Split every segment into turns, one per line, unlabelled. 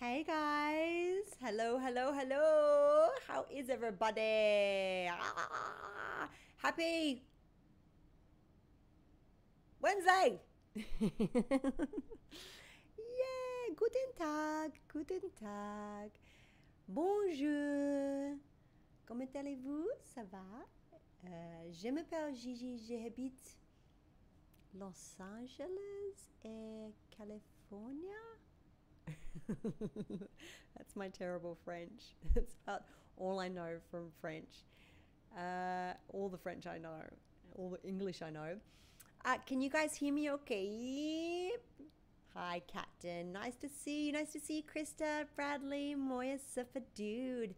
Hello, hello, hello. How is everybody? Ah, happy Wednesday. yeah, guten Tag, guten Tag. Bonjour. Comment allez-vous? Ça va? Euh, je m'appelle Gigi, j'habite Los Angeles et California. That's my terrible French. That's about all I know from French. Uh, all the French I know, all the English I know. Uh, can you guys hear me okay? Hi, Captain. Nice to see you. Nice to see you, Krista, Bradley, Moya, Surfer Dude,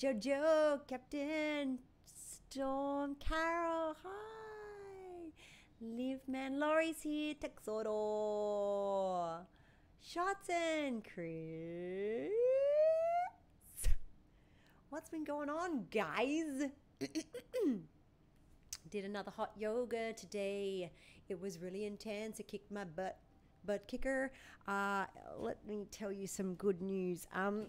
Jojo, Captain, Storm, Carol. Hi. Live Man, Laurie's here. Texoro. Shotton, Chris. What's been going on, guys? Did another hot yoga today. It was really intense. It kicked my butt. Butt kicker. Uh, let me tell you some good news. Um,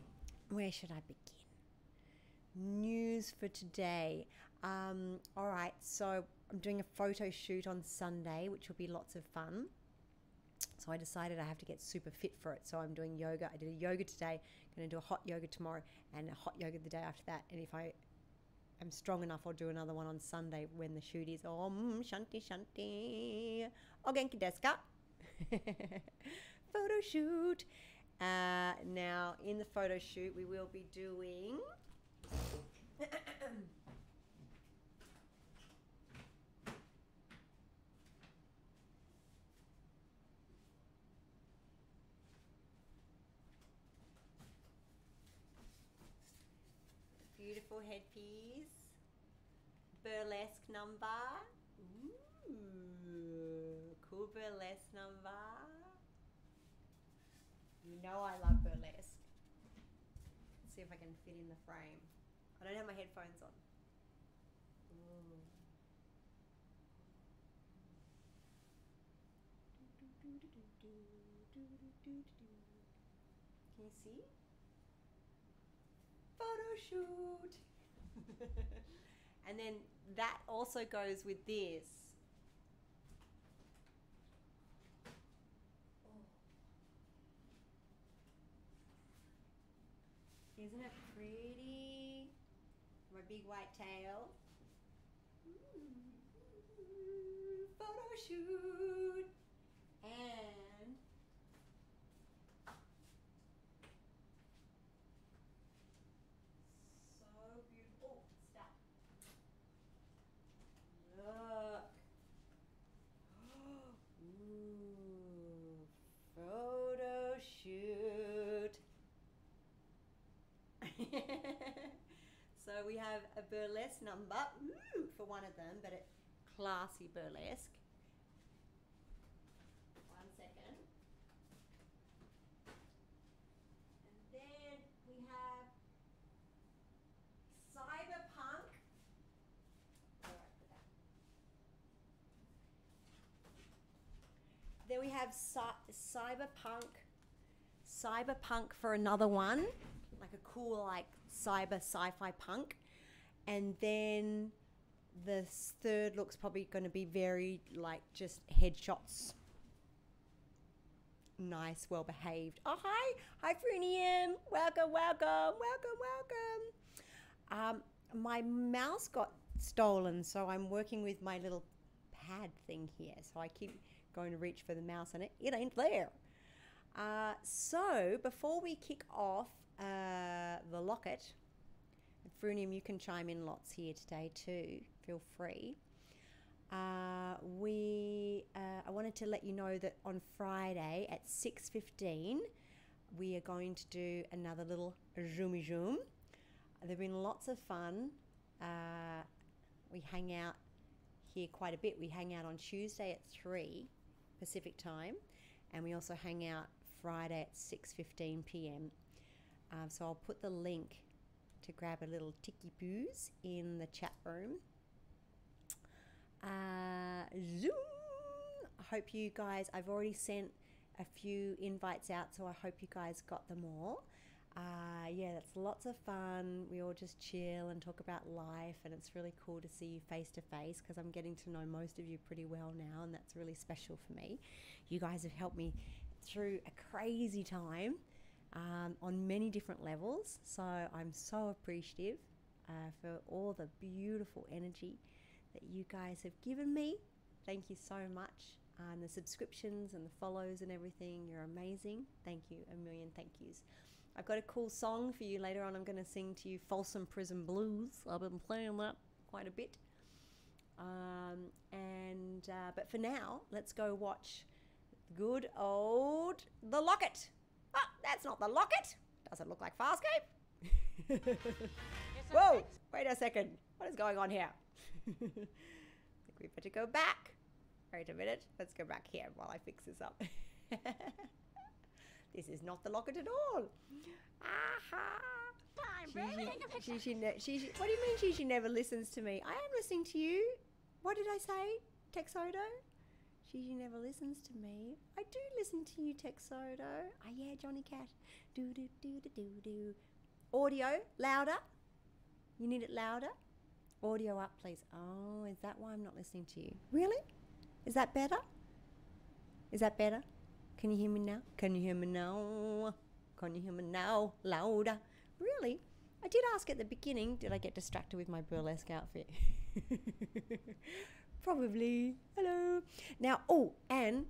where should I begin? News for today. Um, all right, so I'm doing a photo shoot on Sunday, which will be lots of fun. So I decided I have to get super fit for it. So I'm doing yoga. I did a yoga today. I'm Going to do a hot yoga tomorrow and a hot yoga the day after that. And if I am strong enough, I'll do another one on Sunday when the shoot is. Om shanti shanti. O genki desu photo shoot. Uh, now in the photo shoot, we will be doing. Beautiful headpiece. Burlesque number. Ooh, cool burlesque number. You know I love burlesque. Let's see if I can fit in the frame. I don't have my headphones on. Ooh. Can you see? Photo shoot. and then that also goes with this. Oh. Isn't it pretty? My big white tail. Photo shoot. And so beautiful. Oh, stop. Look. Ooh, photo shoot. so we have a burlesque number mm, ooh, for one of them, but a classy burlesque. One second. And then we have cyberpunk. Then we have cy- cyberpunk, cyberpunk for another one, like a cool like cyber sci-fi punk, and then the third looks probably going to be very like just headshots. Nice, well behaved. Oh hi, hi Frunium. Welcome, welcome, welcome, welcome. Um, my mouse got stolen, so I'm working with my little pad thing here. So I keep going to reach for the mouse, and it, it ain't there. Uh, so before we kick off uh, the locket, Frunium, you can chime in lots here today too. Feel free. Uh, we uh, I wanted to let you know that on Friday at six fifteen, we are going to do another little zoomy zoom. They've been lots of fun. Uh, we hang out here quite a bit. We hang out on Tuesday at three Pacific time, and we also hang out Friday at six fifteen p.m. Um, so I'll put the link to grab a little tiki poos in the chat room. Uh, Zoom. I hope you guys. I've already sent a few invites out, so I hope you guys got them all. Uh, yeah, that's lots of fun. We all just chill and talk about life, and it's really cool to see you face to face because I'm getting to know most of you pretty well now, and that's really special for me. You guys have helped me through a crazy time um, on many different levels, so I'm so appreciative uh, for all the beautiful energy that you guys have given me. Thank you so much. Uh, and the subscriptions and the follows and everything, you're amazing. Thank you, a million thank yous. I've got a cool song for you later on. I'm going to sing to you Folsom Prison Blues. I've been playing that quite a bit. Um, and uh, but for now, let's go watch good old The Locket. Oh, that's not The Locket. Does it look like Farscape? Whoa! Wait a second. What is going on here? I think we better go back. Wait a minute. Let's go back here while I fix this up. this is not the locket at all. Aha! She, she, she, what do you mean she, she never listens to me? I am listening to you. What did I say? Texodo? She never listens to me. I do listen to you, Texodo. Oh, yeah, Johnny Cat. Do, do, do, do, do, do. Audio, louder. You need it louder. Audio up, please. Oh, is that why I'm not listening to you? Really? Is that better? Is that better? Can you hear me now? Can you hear me now? Can you hear me now? Louder. Really? I did ask at the beginning, did I get distracted with my burlesque outfit? Probably. Hello. Now, oh, and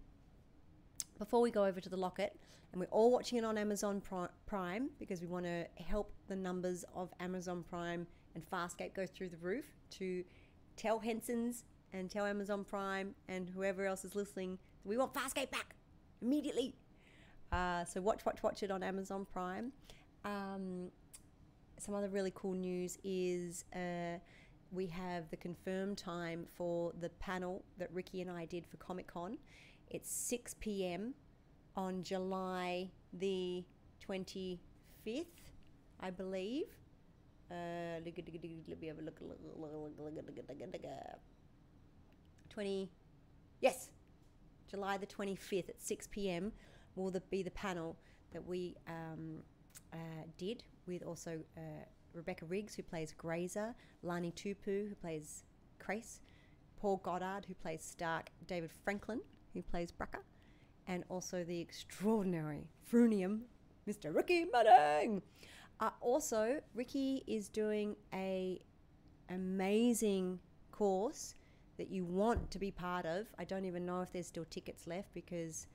before we go over to the locket, and we're all watching it on Amazon Prime because we want to help the numbers of Amazon Prime and Farscape go through the roof to tell Henson's and tell Amazon Prime and whoever else is listening we want Farscape back immediately. Uh, so watch, watch, watch it on Amazon Prime. Um, some other really cool news is uh, we have the confirmed time for the panel that Ricky and I did for Comic Con. It's 6 p.m. on July the 25th, I believe. Uh, let me have a look. 20. Yes, July the 25th at 6 p.m. will the, be the panel that we um, uh, did with also uh, Rebecca Riggs, who plays Grayza, Lani Tupu, who plays Crais, Paul Goddard, who plays Stark, David Franklin, who plays Braca, and also the extraordinary Frunium, Mr. Ricky Manning. Uh, also, Ricky is doing a amazing course that you want to be part of. I don't even know if there's still tickets left because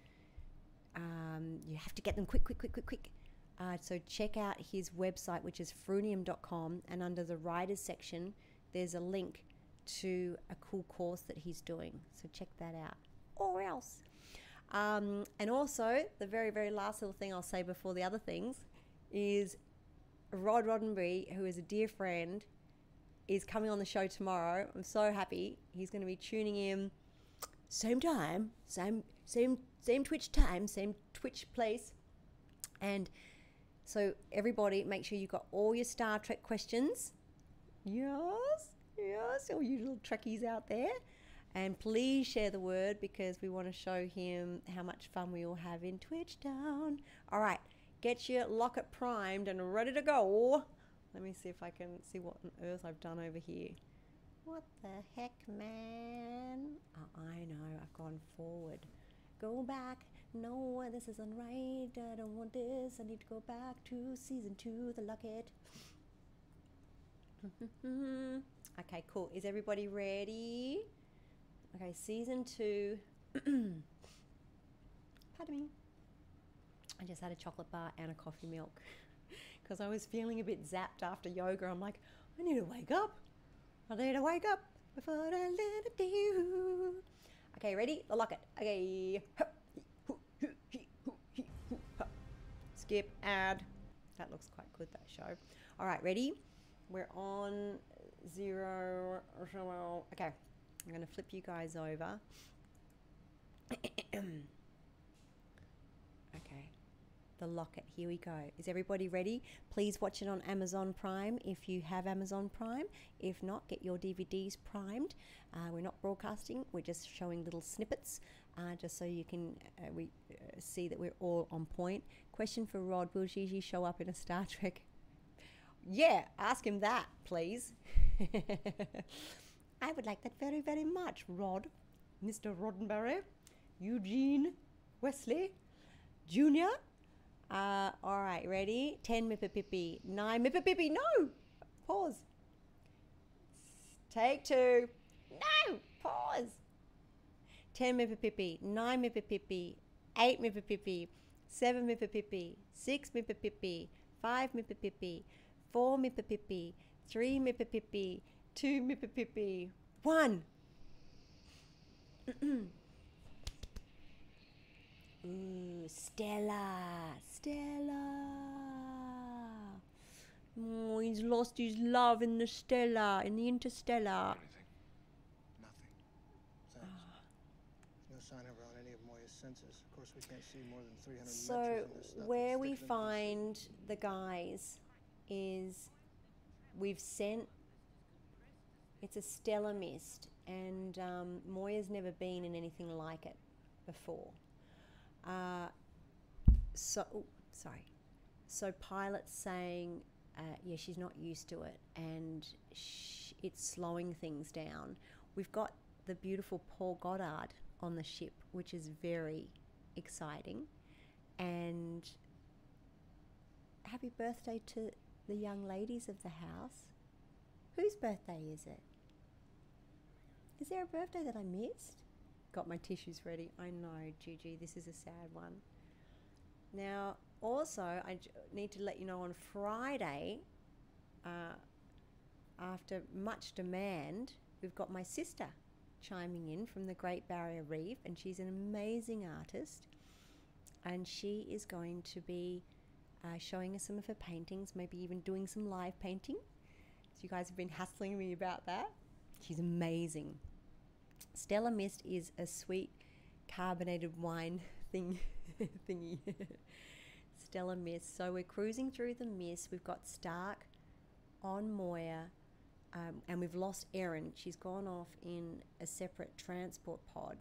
um, you have to get them quick, quick, quick, quick, quick. Uh, so check out his website, which is frunium.com, and under the writers section, there's a link to a cool course that he's doing. So check that out. Or else. Um, and also, the very, very last little thing I'll say before the other things is Rod Roddenberry, who is a dear friend, is coming on the show tomorrow. I'm so happy. He's going to be tuning in same time, same same same Twitch time, same Twitch place. And so everybody make sure you've got all your Star Trek questions. Yes. Yes, all you little Trekkies out there. And please share the word because we want to show him how much fun we all have in Twitch Town. All right, get your locket primed and ready to go. Let me see if I can see what on earth I've done over here. What the heck, man? Oh, I know, I've gone forward. Go back. No, this isn't right. I don't want this. I need to go back to season two, the locket. okay, cool. Is everybody ready? Okay, season two. Pardon me. I just had a chocolate bar and a coffee milk because I was feeling a bit zapped after yoga. I'm like, I need to wake up. I need to wake up before I let it do. Okay, ready? The locket. Okay. Skip, add. That looks quite good, that show. All right, ready? We're on zero. Okay, I'm going to flip you guys over. okay, the locket. Here we go. Is everybody ready? Please watch it on Amazon Prime if you have Amazon Prime. If not, get your DVDs primed. Uh, we're not broadcasting, we're just showing little snippets uh, just so you can uh, we uh, see that we're all on point. Question for Rod Will Gigi show up in a Star Trek? Yeah, ask him that, please. I would like that very, very much, Rod. Mr. Roddenberry, Eugene Wesley Jr. Uh, all right, ready? 10 Mippipipi, 9 Mippipipi, no! Pause. Take two. No! Pause. 10 Mippipipi, 9 Mippipipi, 8 Mippipipi, 7 Mippipipi, 6 Mippipipi, 5 Mippipipi, 4 Mippipipi, 3 Mippipipi, 2 Mippipipi, 1. Ooh, Stella, Stella. Oh, he's lost his love in the Stella, in the Interstellar.
Anything? Nothing.
Thanks. No sign of her on any of Moya's sensors. Of course, we can't see more than 300
So, where we find the guys is we've sent. It's a stellar mist, and um, Moya's never been in anything like it before. Uh, so, oh, sorry. So, pilot's saying, uh, yeah, she's not used to it, and sh- it's slowing things down. We've got the beautiful Paul Goddard on the ship, which is very exciting. And happy birthday to the young ladies of the house. Whose birthday is it? Is there a birthday that I missed? Got my tissues ready. I know, Gigi, this is a sad one. Now, also, I need to let you know on Friday, uh, after much demand, we've got my sister chiming in from the Great Barrier Reef, and she's an amazing artist. And she is going to be uh, showing us some of her paintings, maybe even doing some live painting. So, you guys have been hassling me about that. She's amazing. Stella Mist is a sweet carbonated wine thing thingy. Stella Mist. So we're cruising through the mist. We've got Stark on Moya, um, and we've lost Aeryn. She's gone off in a separate transport pod,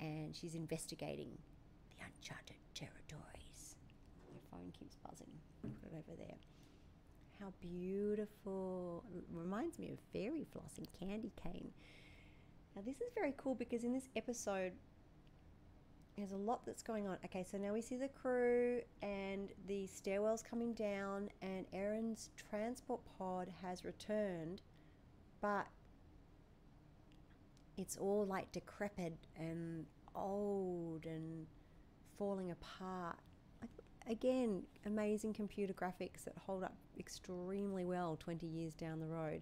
and she's investigating the uncharted territories. My phone keeps buzzing. Put it over there. How beautiful! Reminds me of fairy floss and candy cane. Now this is very cool because in this episode there's a lot that's going on. Okay, so now we see the crew and the stairwell's coming down and Aeryn's transport pod has returned, but it's all like decrepit and old and falling apart. Again, amazing computer graphics that hold up extremely well 20 years down the road.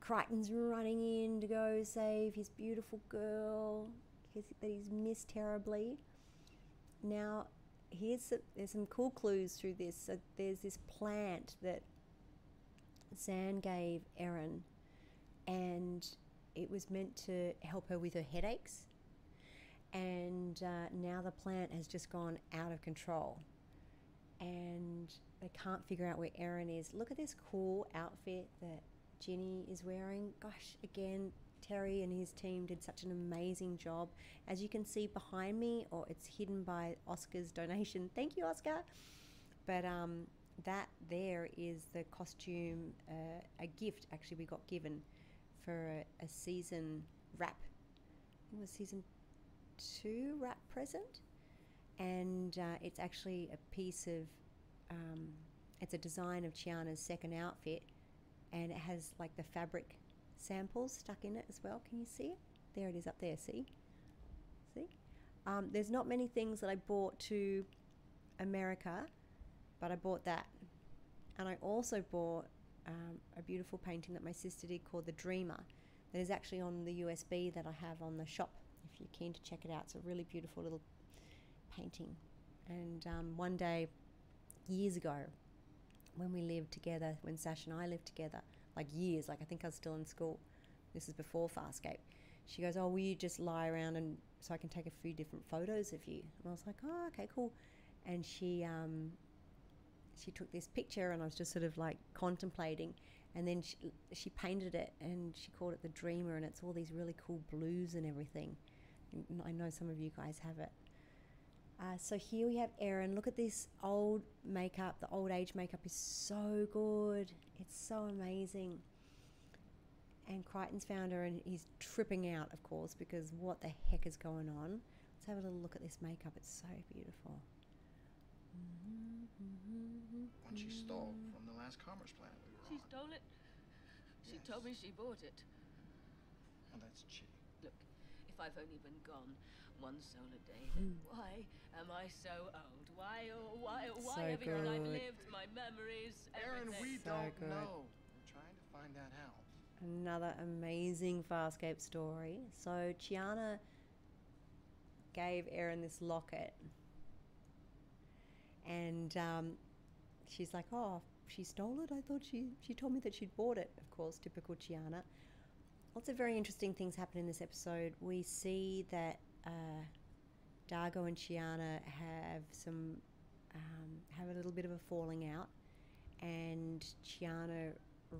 Crichton's running in to go save his beautiful girl his, that he's missed terribly. Now, here's some, there's some cool clues through this. So there's this plant that Zhaan gave Aeryn, and it was meant to help her with her headaches. And uh, now the plant has just gone out of control, and they can't figure out where Aeryn is. Look at this cool outfit that Ginny is wearing. Gosh, again, Terry and his team did such an amazing job. As you can see behind me, or it's hidden by Oscar's donation. Thank you, Oscar. But um, that there is the costume, uh, a gift actually we got given for a, a season wrap. It was season two wrap present, and uh, it's actually a piece of. Um, it's a design of Chiana's second outfit, and it has like the fabric samples stuck in it as well. Can you see it? There it is up there. See? See? Um, there's not many things that I bought to America, but I bought that. And I also bought um, a beautiful painting that my sister did called The Dreamer that is actually on the USB that I have on the shop if you're keen to check it out. It's a really beautiful little painting. And um, one day, years ago, when we lived together, when Sash and I lived together, like years, like I think I was still in school. This is before Farscape. She goes, Oh, will you just lie around and so I can take a few different photos of you? And I was like, Oh, okay, cool. and she um, she took this picture, and I was just sort of like contemplating, and then she, she painted it, and she called it the Dreamer, and it's all these really cool blues and everything. I know some of you guys have it. Uh, so here we have Aeryn. Look at this old makeup. The old age makeup is so good. It's so amazing. And Crichton's found her and he's tripping out, of course, because what the heck is going on? Let's have a little look at this makeup. It's so beautiful.
One she stole from the last commerce planet we were
She
on.
stole it. She
Yes.
told me she bought it.
Oh, that's cheap.
Look, if I've only been gone one solar day, then why am I so old? Why, oh, why, oh, why
So
everything I've
good.
lived, my memories,
Aeryn,
everything.
we
So
don't
good.
know. We're trying to find that out.
Another amazing Farscape story. So Chiana gave Aeryn this locket, and um, she's like, "Oh, she stole it. I thought she she told me that she'd bought it." Of course, typical Chiana. Lots of very interesting things happen in this episode. We see that uh, Dargo and Chiana have some um, have a little bit of a falling out, and Chiana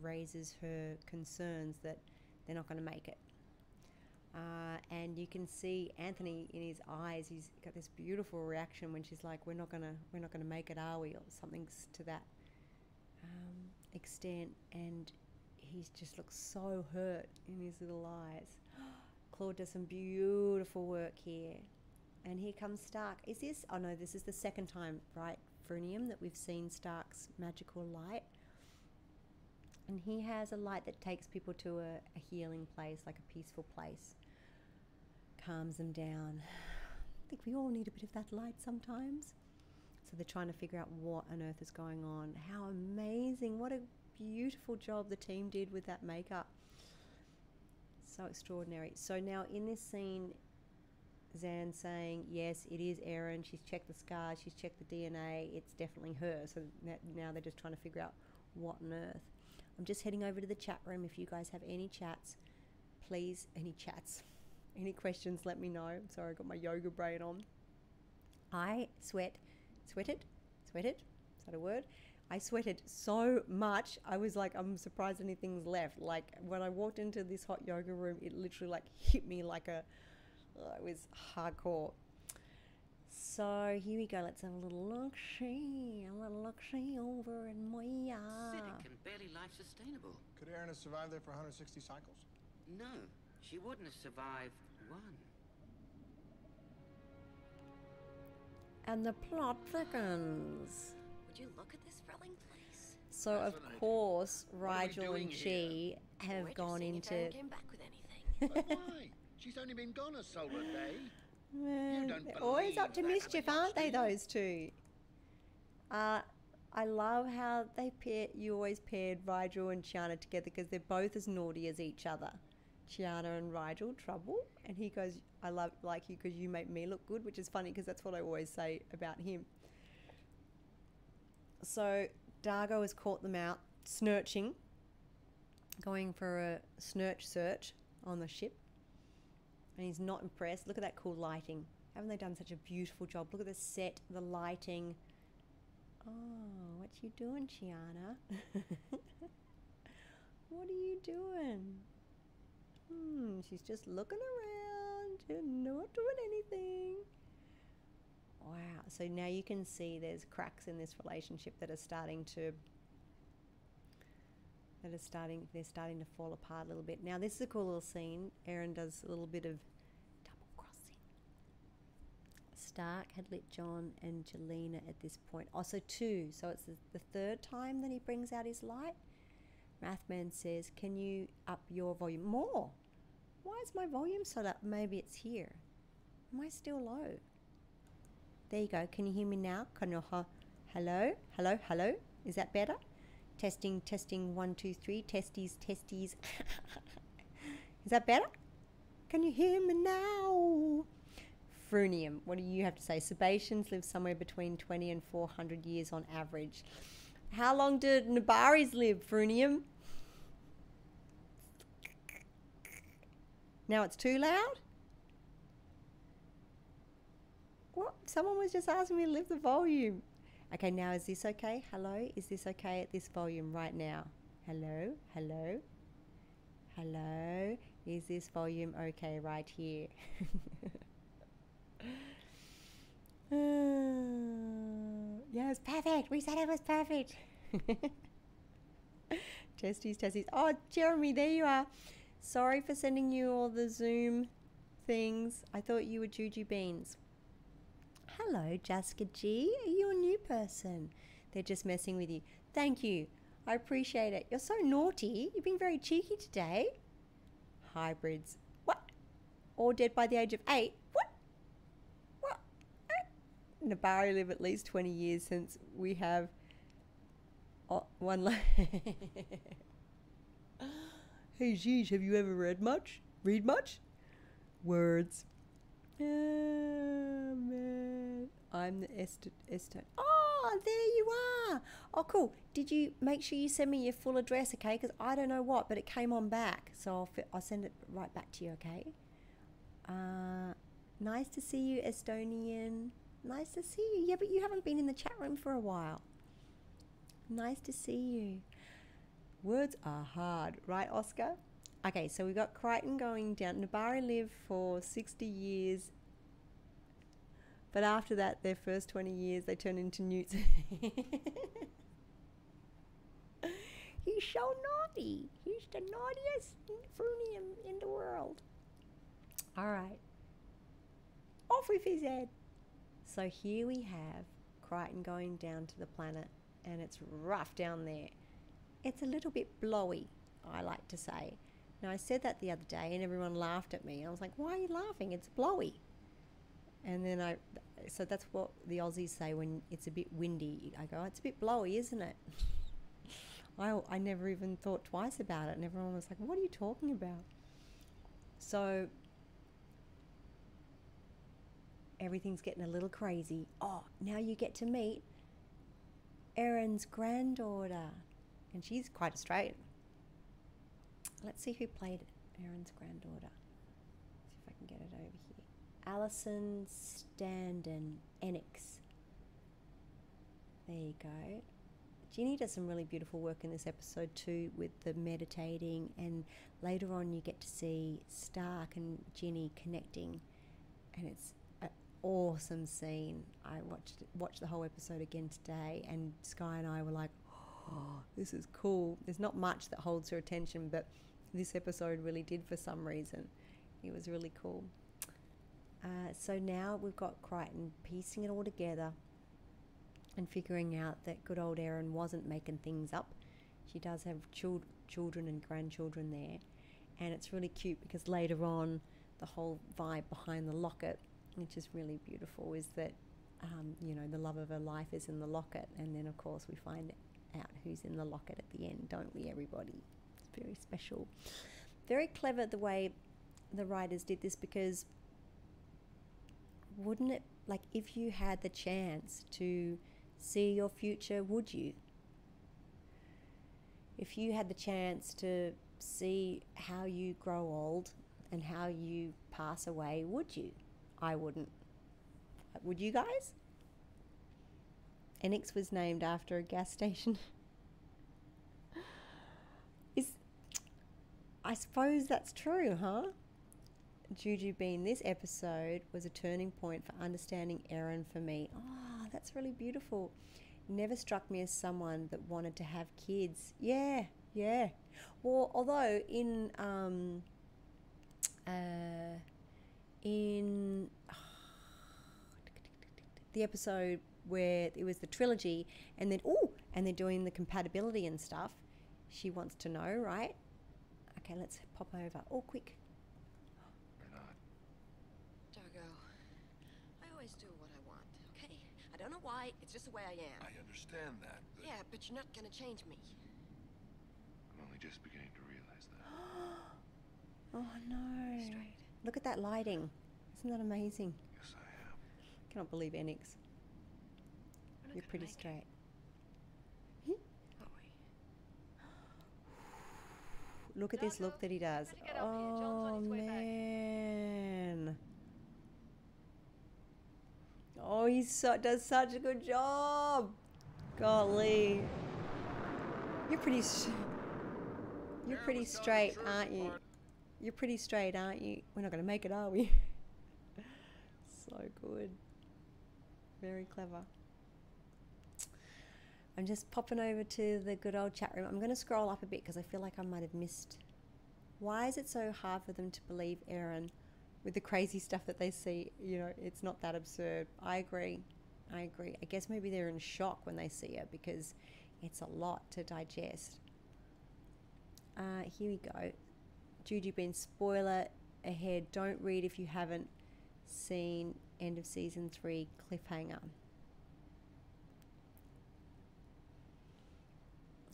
raises her concerns that they're not going to make it. Uh, and you can see Anthony in his eyes. He's got this beautiful reaction when she's like, "We're not gonna, we're not gonna make it, are we?" or something to that um, extent. And he just looks so hurt in his little eyes. Claude does some beautiful work here. And here comes Stark. Is this? Oh no, this is the second time, right, Frunium, that we've seen Stark's magical light. And he has a light that takes people to a, a healing place, like a peaceful place, calms them down. I think we all need a bit of that light sometimes. So they're trying to figure out what on earth is going on. How amazing! What a beautiful job the team did with that makeup. So extraordinary. So now in this scene, Zhaan saying, yes, it is Aeryn. She's checked the scars, she's checked the DNA. It's definitely her. So now they're just trying to figure out what on earth. I'm just heading over to the chat room. If you guys have any chats, please, any chats, any questions, let me know. Sorry, I got my yoga brain on. I sweat, sweated, sweated. Is that a word? I sweated so much. I was like, I'm surprised anything's left. Like when I walked into this hot yoga room, it literally like hit me like a. uh, it was hardcore. So here we go. Let's have a little look see, a little look see over in my yard.
Acidic and barely life sustainable.
Could Aeryn have survived there for 160 cycles?
No, she wouldn't have survived one.
And the plot thickens.
Would you look at this thrilling place?
So
That's
of
what I do.
course,
What
Rygel
doing
and Chi have
We're
gone
just if
into.
Aeryn came back with anything.
But why? She's only been gone a solar day.
Man,
don't
they're always up to mischief, aren't they? Those two. Uh, I love how they pair. You always paired Rygel and Chiana together because they're both as naughty as each other. Chiana and Rygel trouble, and he goes, "I love like you because you make me look good," which is funny because that's what I always say about him. So Dargo has caught them out snurching, going for a snurch search on the ship and he's not impressed. Look at that cool lighting. Haven't they done such a beautiful job? Look at the set, the lighting. Oh, what you doing, Chiana? what are you doing? Hmm, she's just looking around and not doing anything. Wow. So now you can see there's cracks in this relationship that are starting to that are starting they're starting to fall apart a little bit. Now this is a cool little scene. Aeryn does a little bit of double crossing. Stark had lit John and Jelena at this point. Also two, so it's the, the third time that he brings out his light. Mathman says, "Can you up your volume more? Why is my volume so up? Maybe it's here. Am I still low? There you go. Can you hear me now? Can you, hello, hello, hello? Is that better? Testing, testing, one, two, three. Testes, testes. Is that better? Can you hear me now? Frunium, what do you have to say? Sebaceans live somewhere between 20 and 400 years on average. How long did Nebaris live, Frunium? Now it's too loud? What? someone was just asking me to lift the volume. Okay, now is this okay? Hello? Is this okay at this volume right now? Hello? Hello? Hello? Is this volume okay right here? yeah, it's perfect. We said it was perfect. testies, testies. Oh, Jeremy, there you are. Sorry for sending you all the Zoom things. I thought you were Juju Beans. Hello, Jaska G. Are you a new person? They're just messing with you. Thank you. I appreciate it. You're so naughty. You've been very cheeky today. Hybrids. What? All dead by the age of eight? What? What? Nebari live at least 20 years since we have oh, one. Li- hey, Jeez, have you ever read much? Read much? Words. Oh, man. I'm the Esther. Esther. Oh, there you are. Oh, cool. Did you make sure you send me your full address, okay? Because I don't know what, but it came on back. So I'll, I'll send it right back to you, okay? Uh, nice to see you, Estonian. Nice to see you. Yeah, but you haven't been in the chat room for a while. Nice to see you. Words are hard, right, Oscar? Okay, so we've got Crichton going down. Nebari lived for 60 years, but after that, their first 20 years, they turn into newts. He's so naughty. He's the naughtiest Frunium in the world. All right. Off with his head. So here we have Crichton going down to the planet, and it's rough down there. It's a little bit blowy, I like to say. Now, I said that the other day, and everyone laughed at me. I was like, why are you laughing? It's blowy. And then I, so that's what the Aussies say when it's a bit windy. I go, it's a bit blowy, isn't it? I, I never even thought twice about it, and everyone was like, what are you talking about? So everything's getting a little crazy. Oh, now you get to meet Aeryn's granddaughter, and she's quite Australian. Let's see who played Aeryn's granddaughter. See if I can get it over here. Alison Standen, Enix. There you go. Ginny does some really beautiful work in this episode too with the meditating, and later on you get to see Stark and Ginny connecting, and it's an awesome scene. I watched watched the whole episode again today, and Sky and I were like, "Oh, this is cool." There's not much that holds her attention, but this episode really did for some reason. It was really cool. Uh, so now we've got Crichton piecing it all together and figuring out that good old Aeryn wasn't making things up. She does have chil- children and grandchildren there, and it's really cute because later on, the whole vibe behind the locket, which is really beautiful, is that um, you know the love of her life is in the locket, and then of course we find out who's in the locket at the end, don't we, everybody? It's very special, very clever the way the writers did this because wouldn't it like if you had the chance to see your future, would you? If you had the chance to see how you grow old and how you pass away, would you? I wouldn't. Would you guys? Enix was named after a gas station. Is I suppose that's true, huh? Juju Bean, this episode was a turning point for understanding Aeryn for me. Oh, that's really beautiful. Never struck me as someone that wanted to have kids. Yeah, yeah. Well, although in um, uh, in the episode where it was the trilogy, and then oh, and they're doing the compatibility and stuff. She wants to know, right? Okay, let's pop over. Oh, quick.
Or not.
Dargo, I always do what I want, okay? I don't know why, it's just the way I am.
I understand that, but
Yeah, but you're not gonna change me.
I'm only just beginning to realize that.
Oh no.
Straight.
Look at that lighting. Isn't that amazing?
Yes, I am.
Cannot believe Enix.
We're
You're pretty
make it,
straight.
are?
Look at this look that he does.
better get up here. John's on
Oh
his way back.
man. Oh, he so, does such a good job. Golly. You're pretty. You're pretty straight, aren't you? You're pretty straight, aren't you? We're not going to make it, are we? so good. Very clever. I'm just popping over to the good old chat room. I'm going to scroll up a bit because I feel like I might have missed. Why is it so hard for them to believe Aeryn with the crazy stuff that they see? You know, it's not that absurd. I agree. I agree. I guess maybe they're in shock when they see it because it's a lot to digest. Uh, here we go. Juju Ben spoiler ahead. Don't read if you haven't seen end of season three cliffhanger.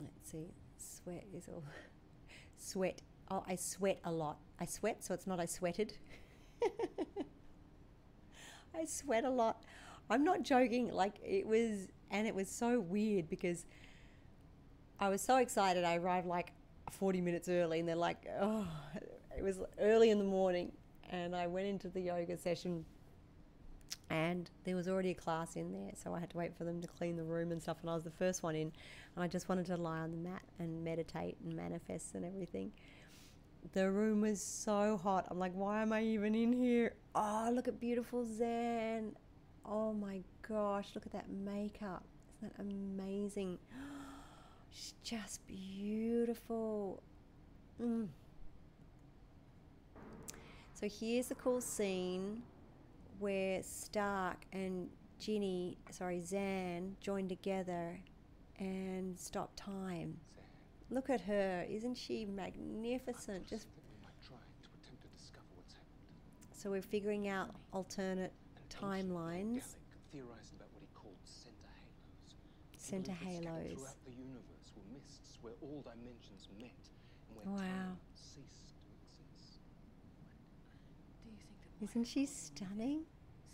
Let's see. Sweat is all. Sweat. Oh, I sweat a lot. I sweat, so it's not I sweated. I sweat a lot. I'm not joking. Like it was, and it was so weird because I was so excited. I arrived like 40 minutes early, and they're like, oh, it was early in the morning, and I went into the yoga session, and there was already a class in there, so I had to wait for them to clean the room and stuff, and I was the first one in, and I just wanted to lie on the mat and meditate and manifest and everything. The room was so hot. I'm like, why am I even in here? Oh, look at beautiful Zhaan. Oh my gosh, look at that makeup. Isn't that amazing? She's just beautiful. Mm. So here's the cool scene where Stark and Ginny, sorry, Zhaan, join together and stop time. Look at her. Isn't she magnificent? Just so we're figuring out alternate timelines.
theorized about what he called center halos.
Center
believed
halos.
Throughout the universe were mists where all dimensions met and where
Wow.
time ceased to exist.
Do you think that
Isn't she stunning?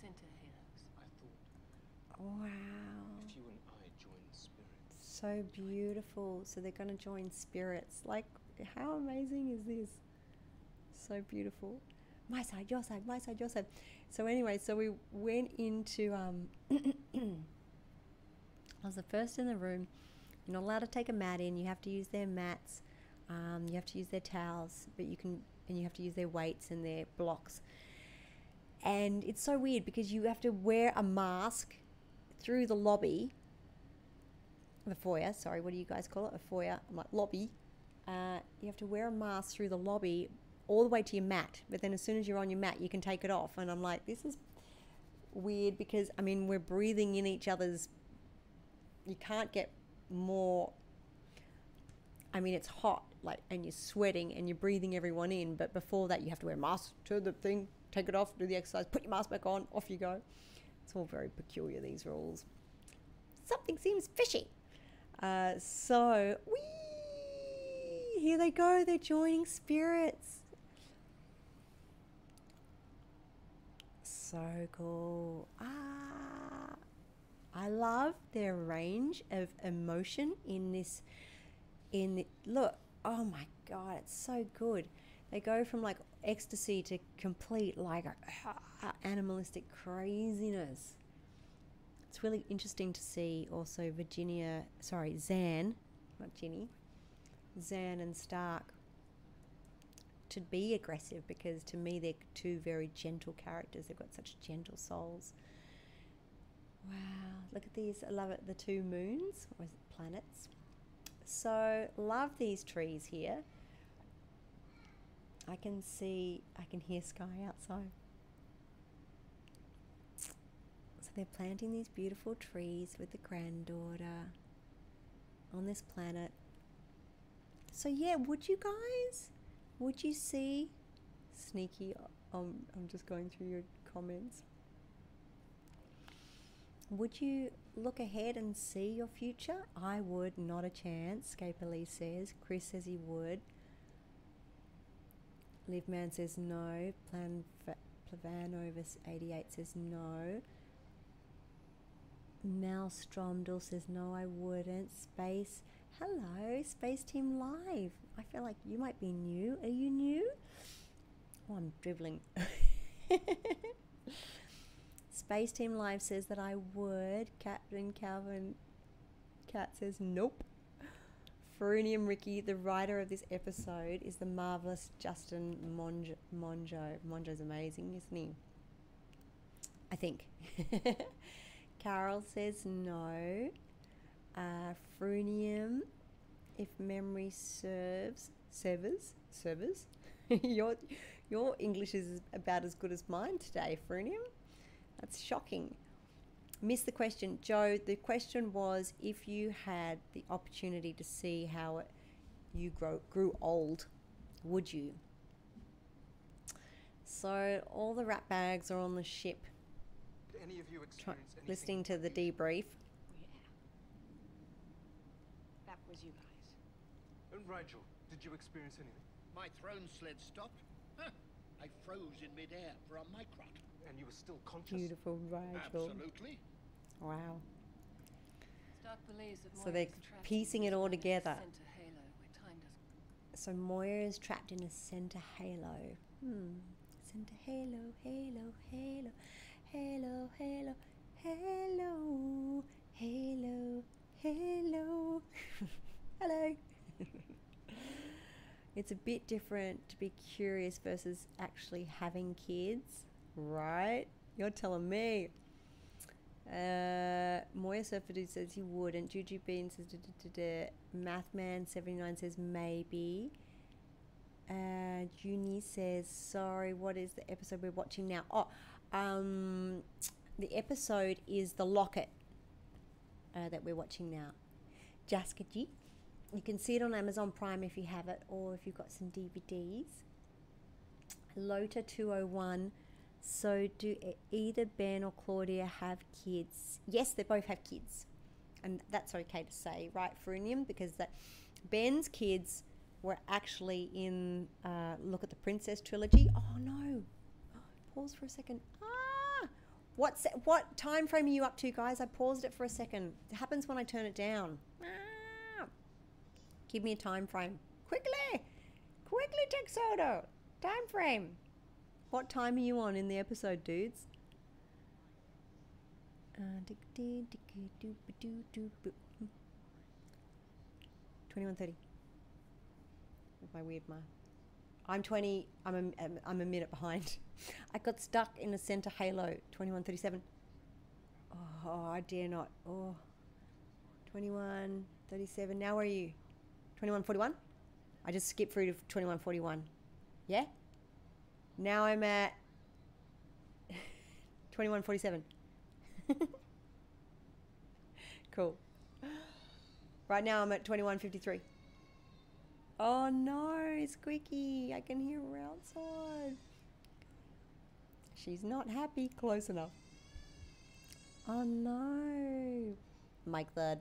center halos?
I thought
Wow.
if you and I joined spirits,
So beautiful. So they're going to join spirits. Like, how amazing is this? So beautiful. My side, your side, my side, your side. So, anyway, so we went into. Um, I was the first in the room. You're not allowed to take a mat in. You have to use their mats. Um, you have to use their towels, but you can, and you have to use their weights and their blocks. And it's so weird because you have to wear a mask through the lobby the foyer, sorry, what do you guys call it? A foyer, I'm like lobby. Uh, you have to wear a mask through the lobby all the way to your mat, but then as soon as you're on your mat, you can take it off. And I'm like, this is weird because I mean, we're breathing in each other's. You can't get more. I mean, it's hot, like, and you're sweating and you're breathing everyone in, but before that, you have to wear a mask to the thing, take it off, do the exercise, put your mask back on, off you go. It's all very peculiar, these rules. Something seems fishy. Uh, so, whee! Here they go. They're joining spirits. So cool. Ah, I love their range of emotion in this. In the, look, oh my god, it's so good. They go from like ecstasy to complete like animalistic craziness it's really interesting to see also Virginia, sorry, Zhaan, not Ginny, Zhaan and Stark to be aggressive because to me they're two very gentle characters. They've got such gentle souls. Wow, look at these. I love it. The two moons, or is it planets? So, love these trees here. I can see, I can hear Sky outside. They're planting these beautiful trees with the granddaughter on this planet. So yeah, would you guys? Would you see sneaky? Um, I'm just going through your comments. Would you look ahead and see your future? I would, not a chance. Scaper Lee says. Chris says he would. Liveman says no. Plan Plavanovis 88 says no. Mel Stromdal says, No, I wouldn't. Space, hello, Space Team Live. I feel like you might be new. Are you new? Oh, I'm dribbling. Space Team Live says that I would. Captain Calvin Cat says nope. Frunium Ricky, the writer of this episode, is the marvelous Justin Monjo. Monjo. Monjo's amazing, isn't he? I think. Carol says no. Uh, Frunium, if memory serves, servers, servers. your your English is about as good as mine today, Frunium. That's shocking. Missed the question, Joe. The question was if you had the opportunity to see how it, you grow, grew old, would you? So all the rat bags are on the ship,
any of you
try,
experience anything
listening to the
unusual?
debrief.
Yeah. That was you guys.
And Rygel, did you experience anything?
My throne sled stopped. Huh. I froze in midair for a microt.
And you were still conscious?
Beautiful, Rygel.
Absolutely.
Wow.
Stark believes that
So they're piecing it all together.
Center halo where time doesn't
So Moya is trapped in a center halo. Hmm. Center halo, halo, halo, halo, hello, hello, hello, hello, Hello. it's a bit different to be curious versus actually having kids, right? You're telling me. Uh, Moya Surfer Dude says he wouldn't. Juju Bean says da, da, da. Mathman79 says maybe. Uh, Junie says sorry. What is the episode we're watching now? Oh, um, the episode is the locket uh, that we're watching now. Jaska G. You can see it on Amazon Prime if you have it, or if you've got some DVDs. Lota 201. So, do either Ben or Claudia have kids? Yes, they both have kids, and that's okay to say, right, Frunium? Because that Ben's kids were actually in uh, Look at the Princess trilogy. Oh no! Pause for a second. Ah, what se- what time frame are you up to, guys? I paused it for a second. It happens when I turn it down. Ah. Give me a time frame, quickly, quickly, Texodo. Time frame. What time are you on in the episode, dudes? Uh, doo, doo, 2130. With my weird mark. I'm 20. I'm a, I'm- a minute behind. I got stuck in a center halo. 2137. Oh, I dare not. Oh. 2137. Now where are you? 2141? I just skipped through to 2141. Yeah? Now I'm at 2147. cool. Right now I'm at 2153. Oh no, squeaky. I can hear her outside. She's not happy. Close enough. Oh no. Mike third.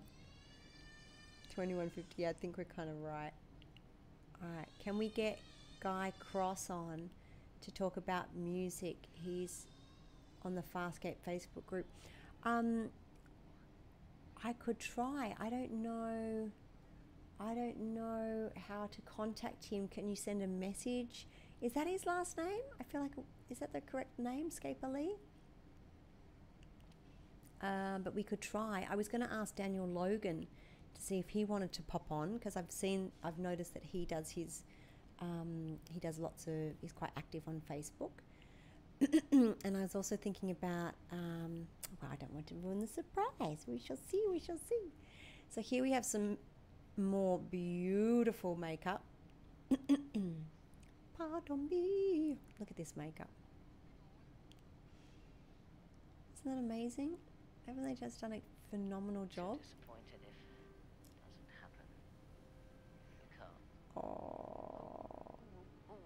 2150. I think we're kind of right. Alright, can we get Guy Gross on to talk about music? He's on the Farscape Facebook group. Um, I could try. I don't know. I don't know how to contact him. Can you send a message? Is that his last name? I feel like is that the correct name, Scaper Lee? Um, but we could try. I was going to ask Daniel Logan to see if he wanted to pop on because I've seen, I've noticed that he does his, um, he does lots of, he's quite active on Facebook. and I was also thinking about, um, well, I don't want to ruin the surprise. We shall see, we shall see. So here we have some more beautiful makeup. Pardon me. Look at this makeup. Isn't that amazing? Haven't they just done a phenomenal job?
Disappointed if it doesn't happen.
Oh,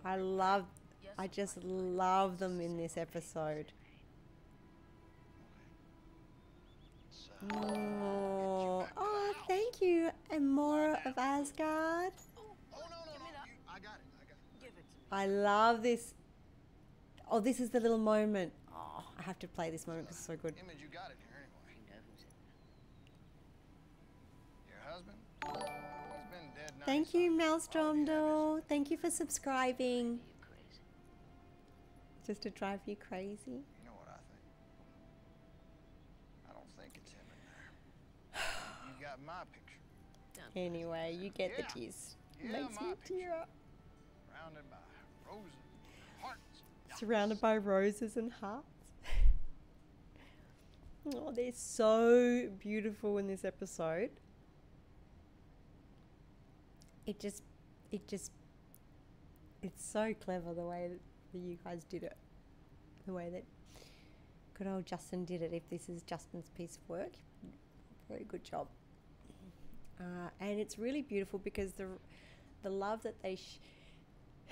I love, I just love them in this episode.
It's, uh,
Oh, oh, thank you, Amora of Asgard.
oh, no, no, no. You, I got it. I got it.
Give it to me.
I love this. Oh, this is the little moment. Oh, I have to play this moment because it's so good.
Image, you got it here anyway.
You know who's in.
Your husband? He's been dead
Thank you,
something.
Maelstrom
All you have is-
doll. Thank you for subscribing.
Are you crazy?
Just to drive you crazy.
You know what I think.
Yeah, my picture.
Anyway, you get
Yeah.
the gist.
Yeah,
Makes me
picture.
tear up.
Surrounded by roses, hearts.
Surrounded by roses and hearts. oh, they're so beautiful in this episode. It just, it just, it's so clever the way that, that you guys did it. The way that good old Justin did it. If this is Justin's piece of work, very good job. Uh, and it's really beautiful because the the love that they sh-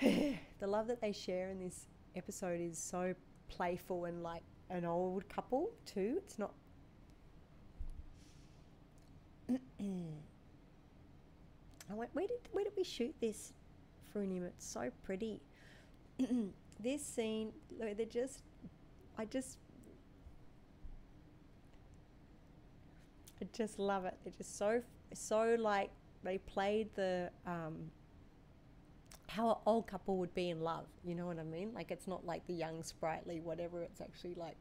the love that they share in this episode is so playful and like an old couple too. It's not. I went, where did where did we shoot this, Frunium? It's so pretty. this scene, they're just, I just, I just love it. They're just so so like they played the um, how an old couple would be in love. You know what I mean? Like it's not like the young sprightly whatever. It's actually like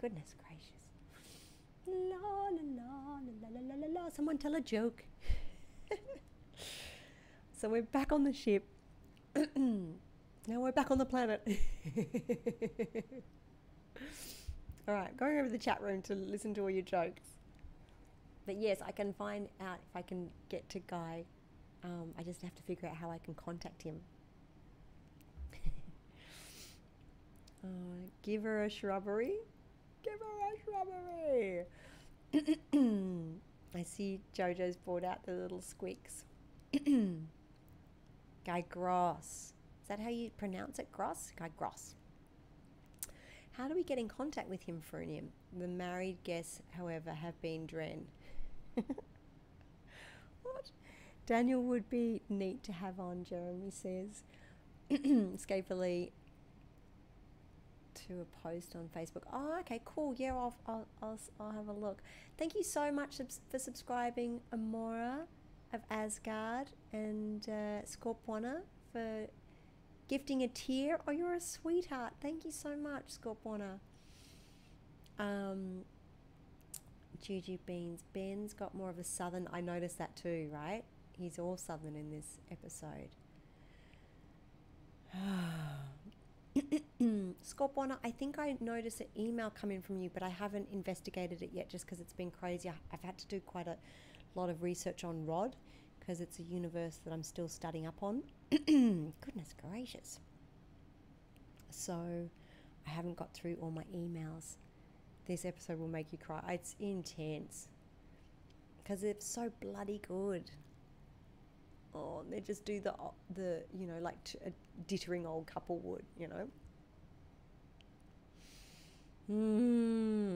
goodness gracious. La la la la la la la la. Someone tell a joke. so we're back on the ship. now we're back on the planet. all right, going over the chat room to listen to all your jokes. But yes, I can find out if I can get to Guy. Um, I just have to figure out how I can contact him. uh, give her a shrubbery. Give her a shrubbery. I see Jojo's brought out the little squeaks. Guy Gross. Is that how you pronounce it? Gross? Guy Gross. How do we get in contact with him, Frunium? The married guests, however, have been Dren. what? Daniel would be neat to have on, Jeremy says. Escapefully to a post on Facebook. Oh, okay, cool. Yeah, I'll, I'll, I'll, I'll have a look. Thank you so much for subscribing, Amora of Asgard and uh, Scorpwana for gifting a tear. Oh, you're a sweetheart. Thank you so much, Scorpwana. Um, Juju Beans. Ben's got more of a southern. I noticed that too, right? He's all southern in this episode. Scorpwana, I think I noticed an email coming from you, but I haven't investigated it yet just because it's been crazy. I've had to do quite a lot of research on Rod because it's a universe that I'm still studying up on. Goodness gracious. So I haven't got through all my emails. This episode will make you cry. It's intense because it's so bloody good. Oh, they just do the the you know like t- a dittering old couple would, you know. Hmm.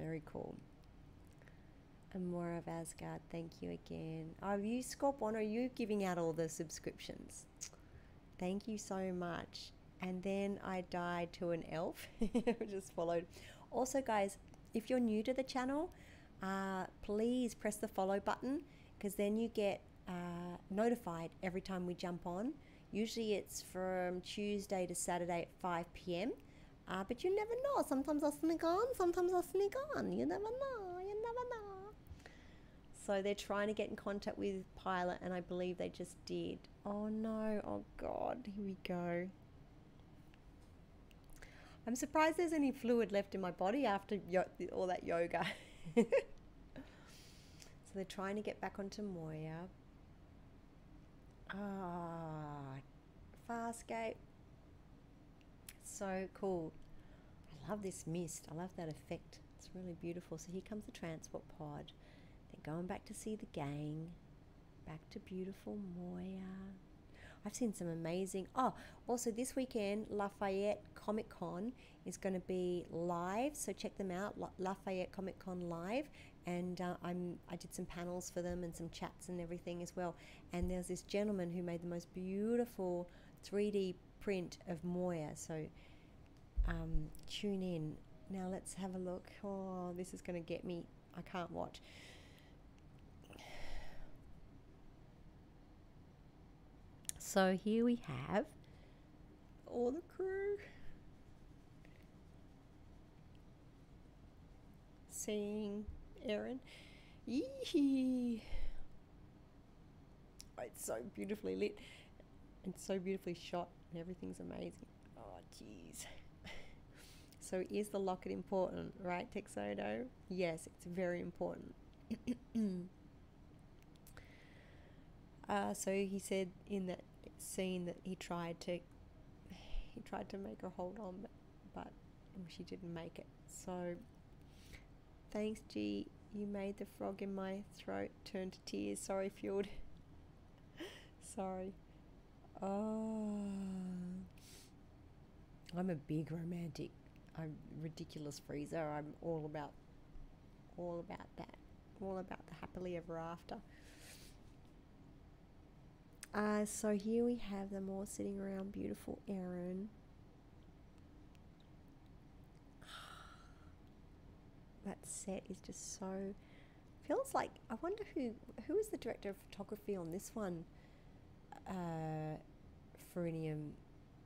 Very cool. Amora of Asgard. Thank you again. Are you Scorpon? Are you giving out all the subscriptions? Thank you so much. And then I died to an elf. Just followed. Also, guys, if you're new to the channel, uh, please press the follow button because then you get uh, notified every time we jump on. Usually it's from Tuesday to Saturday at 5 p.m. Uh, but you never know. Sometimes I'll sneak on, sometimes I'll sneak on. You never know. You never know. So they're trying to get in contact with Pilot, and I believe they just did. Oh no. Oh god. Here we go. I'm surprised there's any fluid left in my body after all that yoga. so they're trying to get back onto Moya. Ah, Farscape. So cool. I love this mist. I love that effect. It's really beautiful. So here comes the transport pod. They're going back to see the gang. Back to beautiful Moya. I've seen some amazing. Oh, also this weekend, Lafayette Comic Con is going to be live, so check them out. La- Lafayette Comic Con live, and uh, I'm I did some panels for them and some chats and everything as well. And there's this gentleman who made the most beautiful 3D print of Moya. So um, tune in. Now let's have a look. Oh, this is going to get me. I can't watch. So here we have all the crew. seeing Aeryn. Yee. Oh, It's so beautifully lit and so beautifully shot, and everything's amazing. Oh, jeez. so, is the locket important, right, Texodo? Yes, it's very important. uh, so he said in that scene that he tried to he tried to make her hold on, but, but she didn't make it. So, thanks, G. You made the frog in my throat turn to tears. Sorry, Fjord. Sorry. Oh. I'm a big romantic. I'm ridiculous freezer. I'm all about all about that. All about the happily ever after. Uh, so here we have them all sitting around beautiful Aeryn. That set is just so feels like I wonder who who is the director of photography on this one. Uh, Frunium,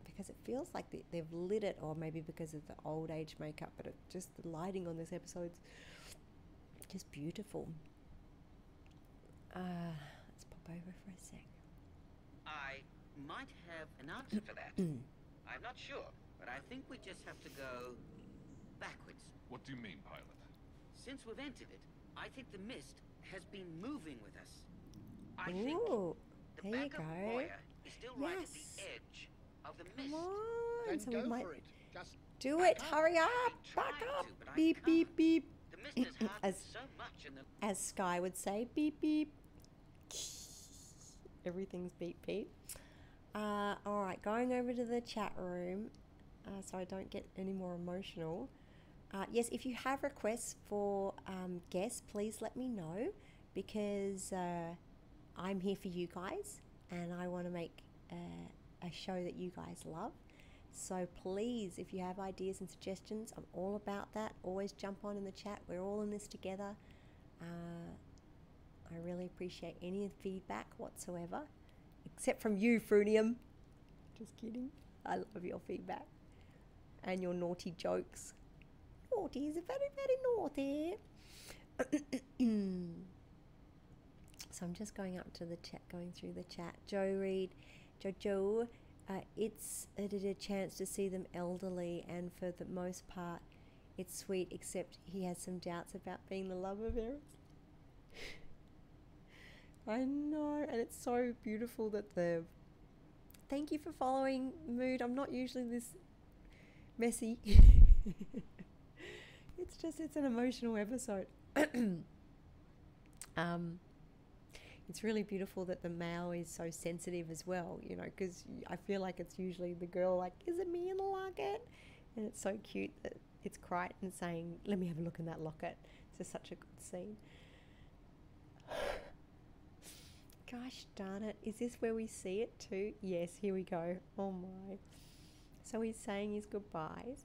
because it feels like they, they've lit it, or maybe because of the old age makeup, but it just the lighting on this episode's just beautiful. Uh, let's pop over for a sec.
I might have an answer for that. Mm. I'm not sure, but I think we just have to go backwards.
What do you mean, pilot?
Since we've entered it, I think the mist has been moving with us. I
Ooh,
think the
there you
back of
go.
Moya is still right at the edge of the
Come
mist.
on,
Then
so
go
we might
for it. Just
do
back
it.
up.
Hurry up! Back up!
to, but I
Beep beep beep.
The mist has
As
so much in the
as Sky would say, beep beep. Everything's beep beep. Uh, all right, going over to the chat room, uh, so I don't get any more emotional. Uh, yes, if you have requests for um, guests, please let me know because uh, I'm here for you guys and I want to make uh, a show that you guys love. So please, if you have ideas and suggestions, I'm all about that. Always jump on in the chat. We're all in this together. Uh, I really appreciate any feedback whatsoever, except from you, Frunium. Just kidding. I love your feedback and your naughty jokes. Naughty is a very, very naughty. so I'm just going up to the chat, going through the chat. Joe Reed, Jojo, uh, it's it is a chance to see them elderly, and for the most part, it's sweet. Except he has some doubts about being the love of Eris. I know, and it's so beautiful that the. Thank you for following Mood. I'm not usually this messy. it's just it's an emotional episode. um, it's really beautiful that the male is so sensitive as well. You know, because I feel like it's usually the girl like, "Is it me in the locket?" And it's so cute that it's Crichton saying, "Let me have a look in that locket." It's just such a good scene. Gosh darn it. Is this where we see it too? Yes, here we go. Oh my. So he's saying his goodbyes.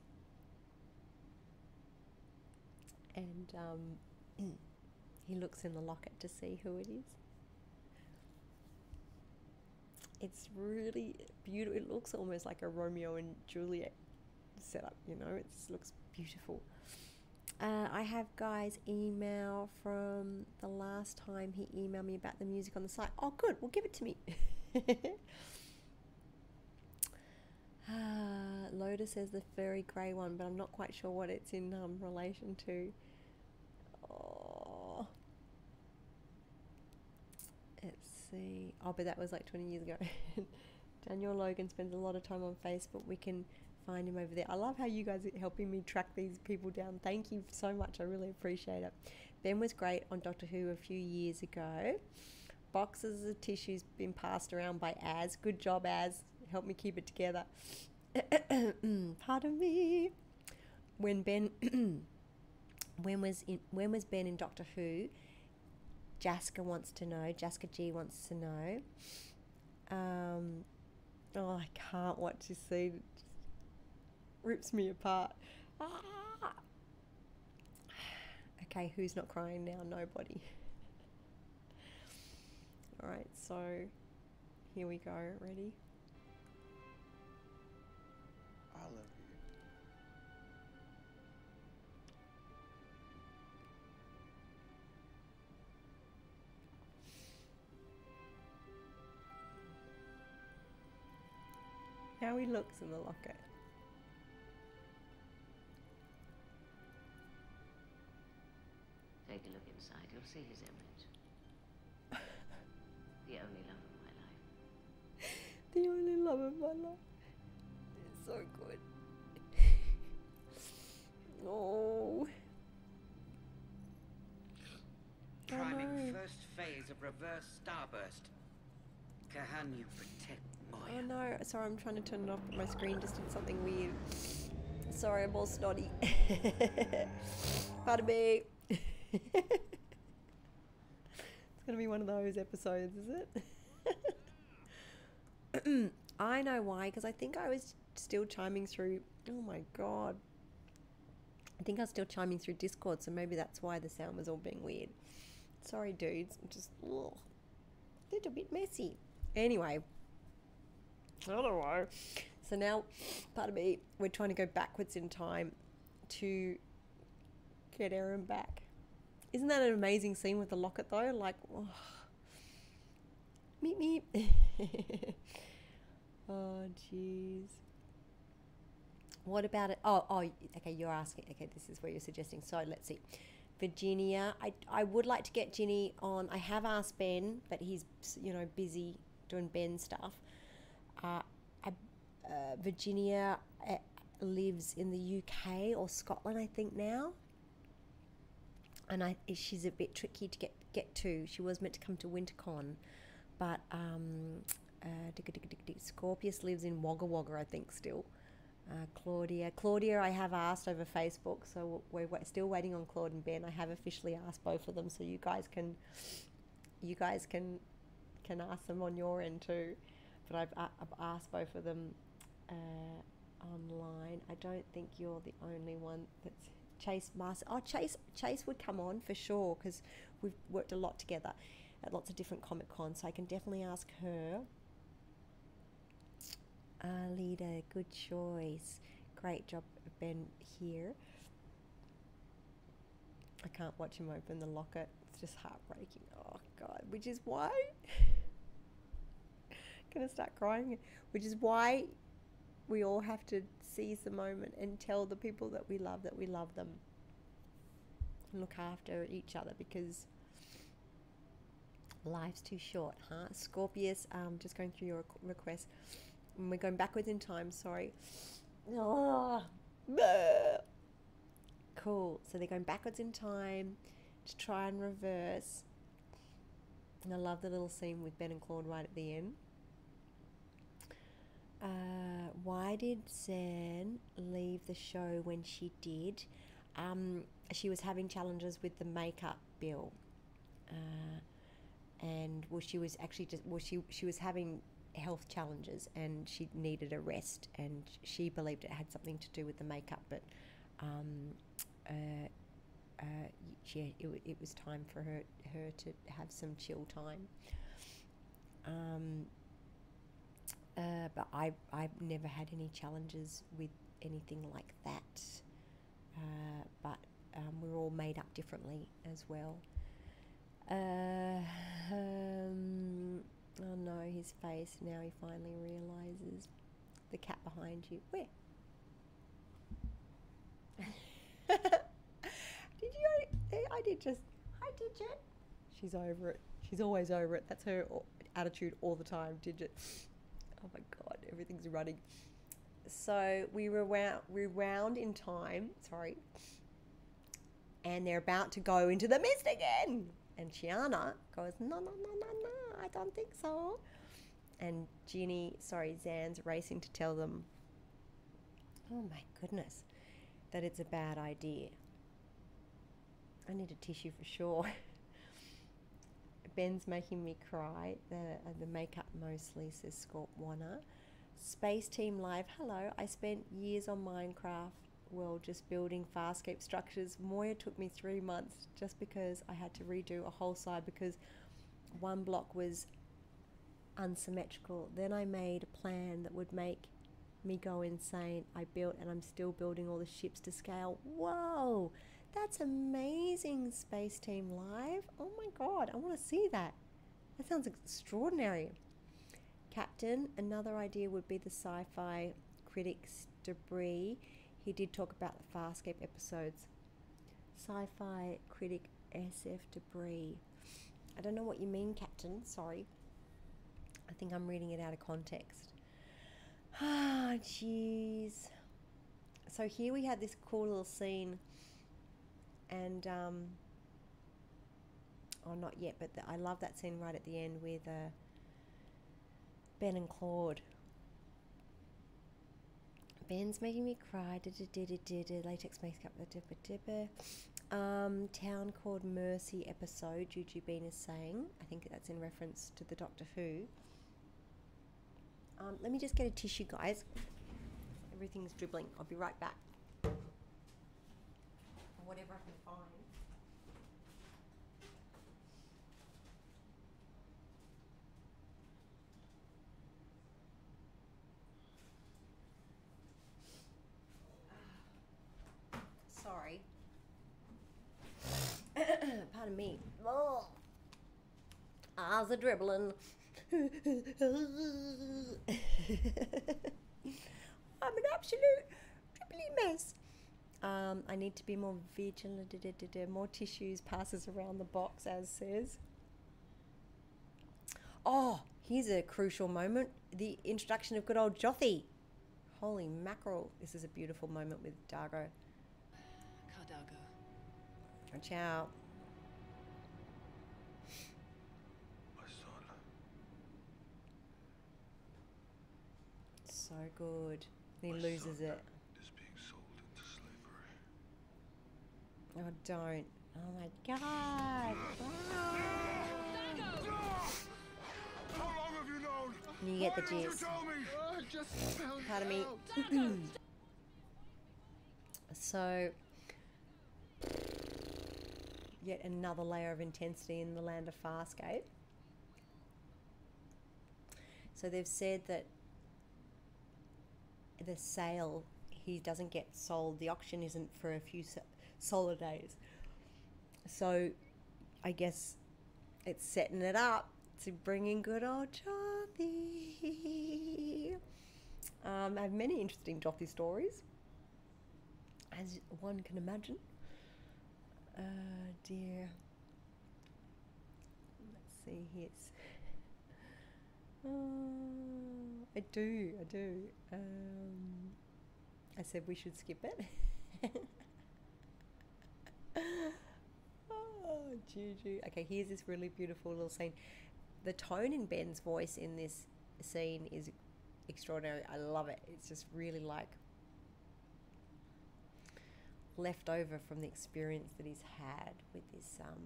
And um, he looks in the locket to see who it is. It's really beautiful. It looks almost like a Romeo and Juliet setup, you know? It looks beautiful. Uh, I have Guy's email from the last time he emailed me about the music on the site. Oh, good. Well, give it to me. uh, Lotus says the furry grey one, but I'm not quite sure what it's in um, relation to. Oh. Let's see. Oh, but that was like 20 years ago. Daniel Logan spends a lot of time on Facebook. We can find him over there. I love how you guys are helping me track these people down. Thank you so much. I really appreciate it. Ben was great on Doctor Who a few years ago. Boxes of tissues been passed around by Az. Good job, Az. Help me keep it together. Pardon me. When Ben, when was in, when was Ben in Doctor Who? Jaska wants to know. Jaska G wants to know. Um, oh, I can't watch this scene rips me apart. Ah! Okay, who's not crying now? Nobody. All right, so here we go. Ready?
I love you.
Now he looks in the locket.
Look. You'll see his image. the only love of my life.
The only love of my life. It's so good. oh.
Priming oh,
no.
first phase of reverse starburst. Can you protect
Oh
Moya?
no, sorry, I'm trying to turn it off, but my screen just did something weird. Sorry, I'm all snotty. Pardon me. it's gonna be one of those episodes, is it? I know why, because I think I was still chiming through. Oh my god. I think I was still chiming through Discord, so maybe that's why the sound was all being weird. Sorry, dudes. I'm just ugh, a little bit messy. Anyway, I don't know. So now, part of me, we're trying to go backwards in time to get Aeryn back. Isn't that an amazing scene with the locket though? Like, oh. meet me. oh, jeez. What about it? Oh, oh, okay. You're asking. Okay, this is where you're suggesting. So let's see. Virginia, I, I would like to get Ginny on. I have asked Ben, but he's you know busy doing Ben stuff. Uh, I, uh, Virginia uh, lives in the UK or Scotland, I think now. And I, she's a bit tricky to get get to. She was meant to come to WinterCon, but um, uh. Scorpius lives in Wagga Wagga, I think, still. Uh, Claudia, Claudia, I have asked over Facebook, so we're wa- still waiting on Claude and Ben. I have officially asked both of them, so you guys can, you guys can, can ask them on your end too. But I've, a- I've asked both of them uh, online. I don't think you're the only one that's Chase Master. Oh, Chase, Chase would come on for sure because we've worked a lot together at lots of different Comic Cons, so I can definitely ask her. Lita, good choice. Great job, Ben, here. I can't watch him open the locket. It's just heartbreaking. Oh, God. Which is why. Gonna start crying. Which is why we all have to seize the moment and tell the people that we love that we love them. And look after each other because life's too short, huh? Scorpius, um, just going through your request. We're going backwards in time, sorry. Oh, cool. So they're going backwards in time to try and reverse. And I love the little scene with Ben and Claude right at the end. Uh, why did Zhaan leave the show when she did? Um, she was having challenges with the makeup bill. Uh, and well, she was actually just well, she she was having health challenges and she needed a rest, and she believed it had something to do with the makeup, but um, uh, uh, she, it, it was time for her her to have some chill time. Um, uh, but I I've never had any challenges with anything like that. Uh, but um, we're all made up differently as well. Uh, um, oh no, his face. Now he finally realizes the cat behind you. Where? did you? eh, I did just. Hi, Digit. She's over it. She's always over it. That's her attitude all the time, Digit. Oh my god, everything's running. So we rewound, rewound in time. Sorry. And they're about to go into the mist again. And Chiana goes, no, no, no, no, no, I don't think so. And Ginny, sorry, Zhaan's racing to tell them, oh my goodness, that it's a bad idea. I need a tissue for sure. Ben's making me cry. The, uh, the makeup mostly says Scorp Wanna. Space Team Live, hello. I spent years on Minecraft world just building Farscape structures. Moya took me three months just because I had to redo a whole side because one block was unsymmetrical. Then I made a plan that would make me go insane. I built and I'm still building all the ships to scale. Whoa! That's amazing, Space Team Live. Oh my god, I want to see that. That sounds extraordinary. Captain. Another idea would be the sci fi critics debris. He did talk about the Farscape episodes. Sci fi critic SF debris. I don't know what you mean, Captain. Sorry. I think I'm reading it out of context. Ah, jeez. So here we had this cool little scene, and um, oh, not yet, but the, I love that scene right at the end with uh, Ben and Claude. Ben's making me cry. Latex makeup. Um, town called Mercy episode. Juju Bean is saying. I think that's in reference to the Doctor Who. Um, let me just get a tissue, guys. Everything's dribbling. I'll be right back. Whatever I can find. Ah, sorry. Pardon me. Oh. Eyes are dribbling. I'm an absolute dribbly mess. Um, I need to be more vigilant. Da, da, da, da. More tissues passes around the box, as says. Oh, here's a crucial moment the introduction of good old Jothee. Holy mackerel. This is a beautiful moment with Dargo.
Ka D'Argo.
Watch out. So good. He loses it.
Is being sold into slavery.
Oh, don't. Oh my god.
How long have you known?
You get the
Why didn't
gist.
tell me?
Just found
Pardon me. So, yet another layer of intensity in the land of Farscape. So they've said that the sale he doesn't get sold. The auction isn't for a few so- solar days. So, I guess it's setting it up to bring in good old Jothee. Um, I have many interesting Jothee stories as one can imagine. Uh, dear. Let's see here. Oh, I do, I do. Um, I said we should skip it. oh, Juju. Okay, here's this really beautiful little scene. The tone in Ben's voice in this scene is extraordinary. I love it. It's just really like left over from the experience that he's had with this um,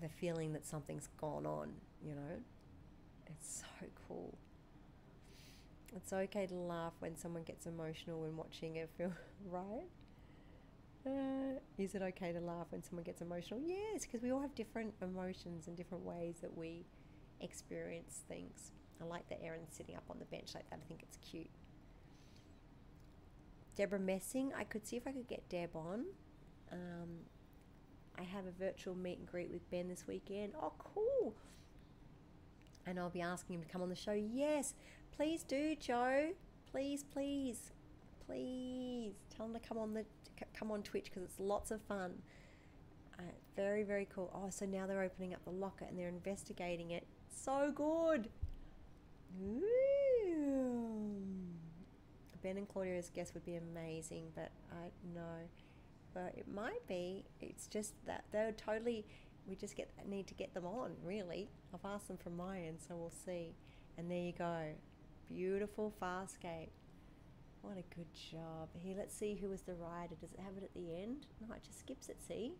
the feeling that something's gone on you know it's so cool it's okay to laugh when someone gets emotional when watching a film right uh, is it okay to laugh when someone gets emotional yes because we all have different emotions and different ways that we experience things i like that Aeryn's sitting up on the bench like that i think it's cute Deborah Messing. I could see if I could get Deb on. Um, I have a virtual meet and greet with Ben this weekend. Oh, cool. And I'll be asking him to come on the show. Yes, please do, Joe. Please, please, please tell them to come on the come on Twitch because it's lots of fun. Uh, very, very cool. Oh, so now they're opening up the locker and they're investigating it. So good. Ooh. Ben and Claudia's guest would be amazing, but I know. But it might be. It's just that they're totally. We just get need to get them on. Really, I've asked them from my end, so we'll see. And there you go, beautiful Farscape. What a good job. Here, let's see who was the rider. Does it have it at the end? No, it just skips it. See.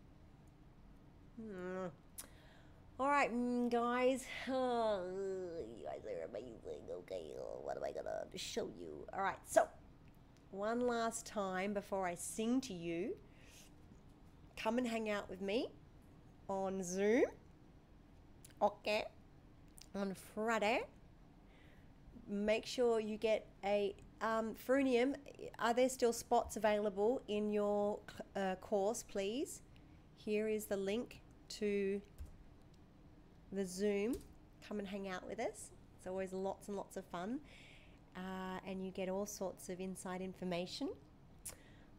Hmm. All right, mm, guys. Oh, you guys are amazing. Okay, what am I gonna show you? All right, so one last time before I sing to you, come and hang out with me on Zoom. Okay, on Friday. Make sure you get a um, Frunium. Are there still spots available in your uh, course, please? Here is the link to the Zoom, come and hang out with us. It's always lots and lots of fun. Uh, and you get all sorts of inside information.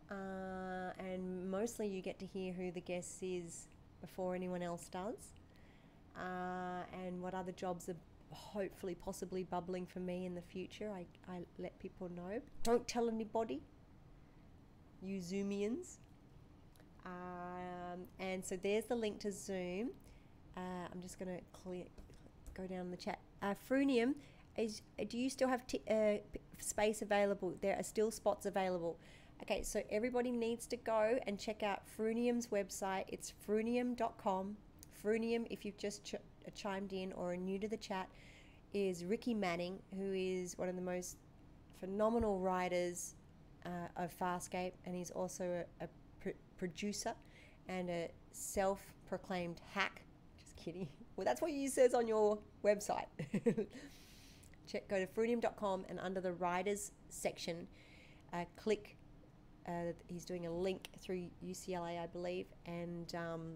Uh, and mostly you get to hear who the guest is before anyone else does. Uh, and what other jobs are hopefully possibly bubbling for me in the future. I, I let people know. Don't tell anybody, you Zoomians. Um, and so there's the link to Zoom. Uh, I'm just going to go down the chat. Uh, Frunium, is, do you still have uh, space available? There are still spots available. Okay, so everybody needs to go and check out Frunium's website. It's frunium.com. Frunium, if you've just chimed in or are new to the chat, is Ricky Manning, who is one of the most phenomenal writers uh, of Farscape, and he's also a, a pr- producer and a self-proclaimed hack. Just kidding. Well, that's what he says on your website. Check, go to frunium.com and under the writers section, uh, click. Uh, he's doing a link through UCLA, I believe, and um,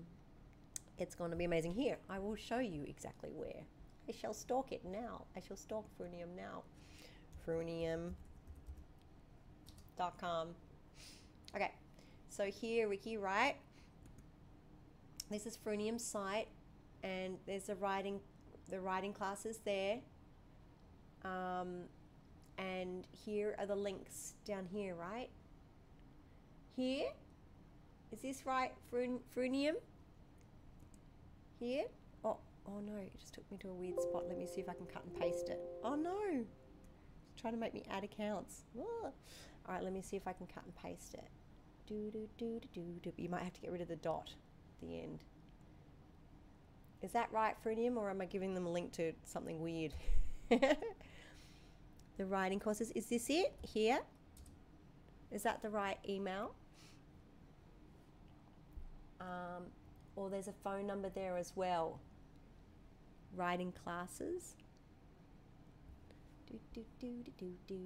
it's going to be amazing. Here, I will show you exactly where. I shall stalk it now. I shall stalk Frunium now. Frunium.com. Okay, so here, Ricky, right? This is Frunium's site, and there's the writing, the writing classes there. Um, and here are the links down here, right? Here, is this right, Frun- Frunium? Here? Oh, oh no, it just took me to a weird spot. Let me see if I can cut and paste it. Oh no, it's trying to make me add accounts. All right, let me see if I can cut and paste it. Do do do do do do. You might have to get rid of the dot at the end. Is that right, Frunium, or am I giving them a link to something weird? the writing courses. Is this it here? Is that the right email? Um, or there's a phone number there as well. Writing classes. Do, do, do, do, do,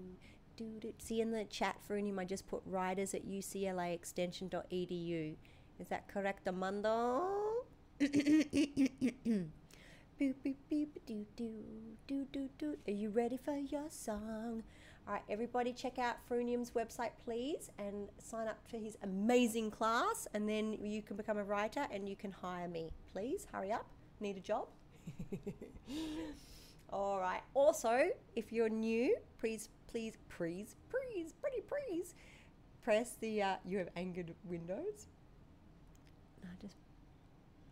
do. See in the chat, Frunium, I just put writers at uclaextension.edu. Is that correct, Amanda? Are you ready for your song? All right, everybody, check out Frunium's website, please, and sign up for his amazing class. And then you can become a writer and you can hire me. Please hurry up. Need a job? All right. Also, if you're new, please, please, please, please, pretty please, press the uh, you have angered windows. No, just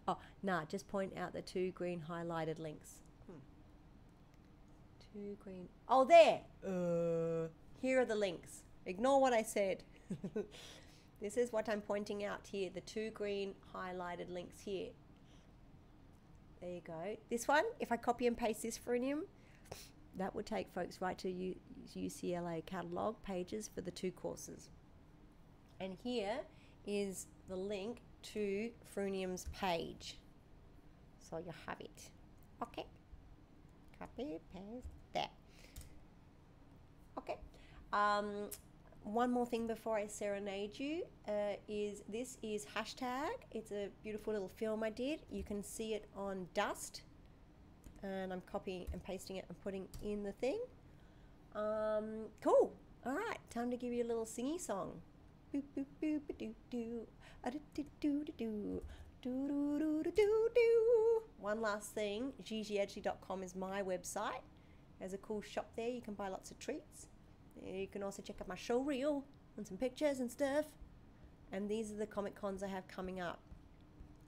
oh, nah, just point out the two green highlighted links. Oh, there. Uh, here are the links. Ignore what I said. this is what I'm pointing out here. The two green highlighted links here. There you go. This one, if I copy and paste this Frunium, that would take folks right to U- UCLA catalogue pages for the two courses. And here is the link to Frunium's page. So you have it. Okay. Copy, paste. Okay. Um, one more thing before I serenade you uh, is this is hashtag. It's a beautiful little film I did. You can see it on Dust, and I'm copying and pasting it and putting in the thing. Um, cool. All right, time to give you a little singy song. Boop boop boop doo doo a doo doo doo doo doo. One last thing, gigiedgley.com is my website. There's a cool shop there. You can buy lots of treats. You can also check out my show reel and some pictures and stuff. And these are the Comic Cons I have coming up.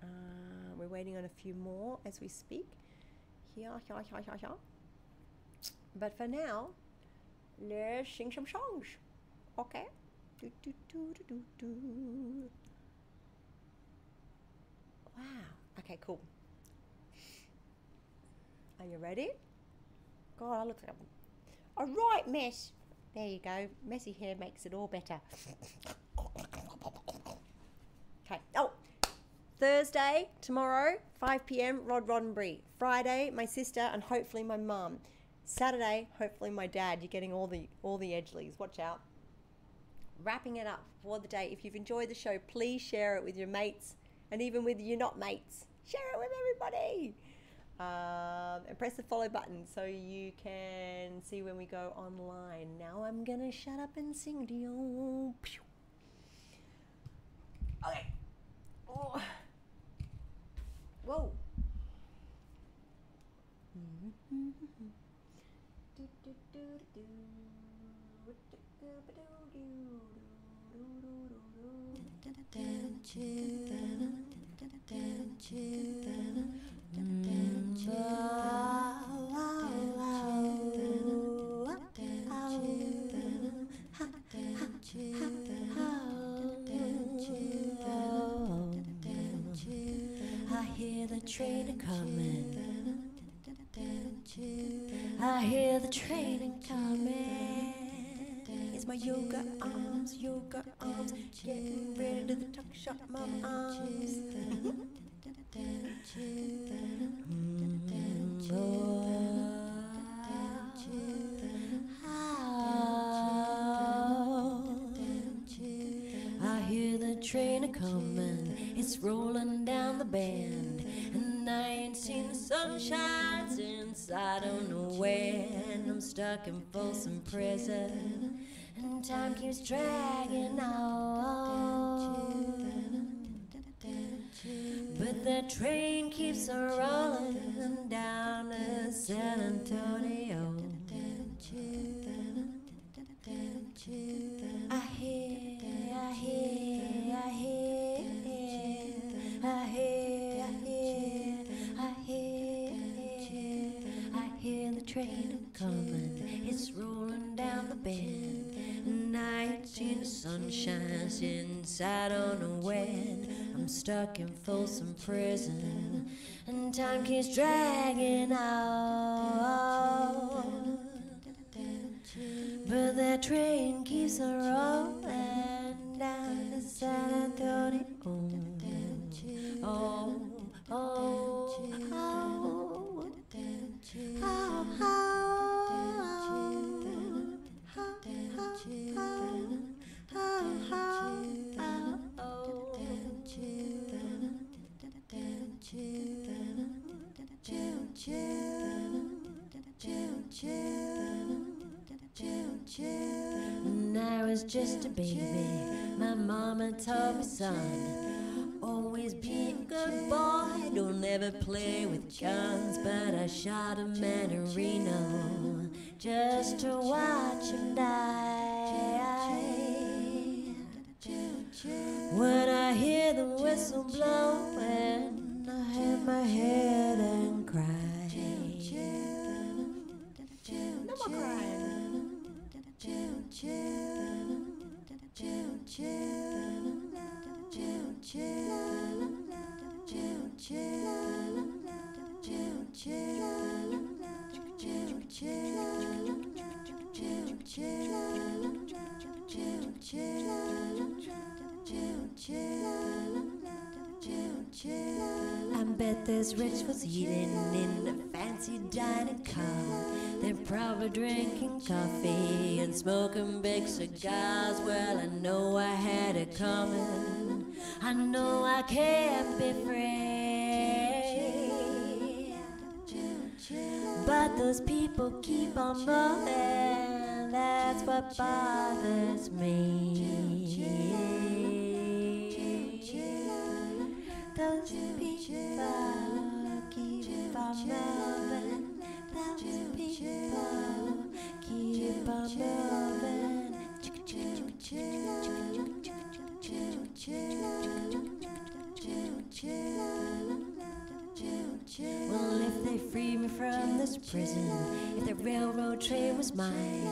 Uh, we're waiting on a few more as we speak. Here, here, here, here, here. But for now, let's sing some songs. Okay? Do, do, do, do, do, do. Wow. Okay, cool. Are you ready? God, I look like a, right mess. There you go. Messy hair makes it all better. Okay. Oh, Thursday, tomorrow, 5 p.m., Rod Roddenberry. Friday, my sister and hopefully my mum. Saturday, hopefully my dad. You're getting all the all the Edgleys. Watch out. Wrapping it up for the day. If you've enjoyed the show, please share it with your mates and even with your not mates. Share it with everybody. Um, and press the follow button so you can see when we go online. Now I'm gonna shut up and sing to you. Okay. Oh. Whoa. I hear the train coming. I hear the train coming. It's my yoga arms, yoga arms, getting ready to the tuck shop, my arms. Mm, mm, mm. I hear the train a coming, it's rolling down the bend, and I ain't seen the sunshine since I don't know when. I'm stuck in Folsom Prison, and time keeps dragging on. But the train keeps a rolling down to San Antonio. I hear, I hear, I hear, I hear, I hear, I hear, I hear the train coming. It's rolling down the bend, and I ain't seen the sunshine since I don't know when. I'm stuck in Folsom Prison, and time keeps dragging on. Just to watch him die. When I hear the whistle blowing, I hang my head and cry. No more crying. I bet there's rich was eating in a fancy dining car. They're probably drinking coffee and smoking big cigars. Well, I know I had it coming. I know I can't be free. But those people keep on moving. That's what bothers me. Those people keep on moving. Those people from this prison, if the railroad train was mine,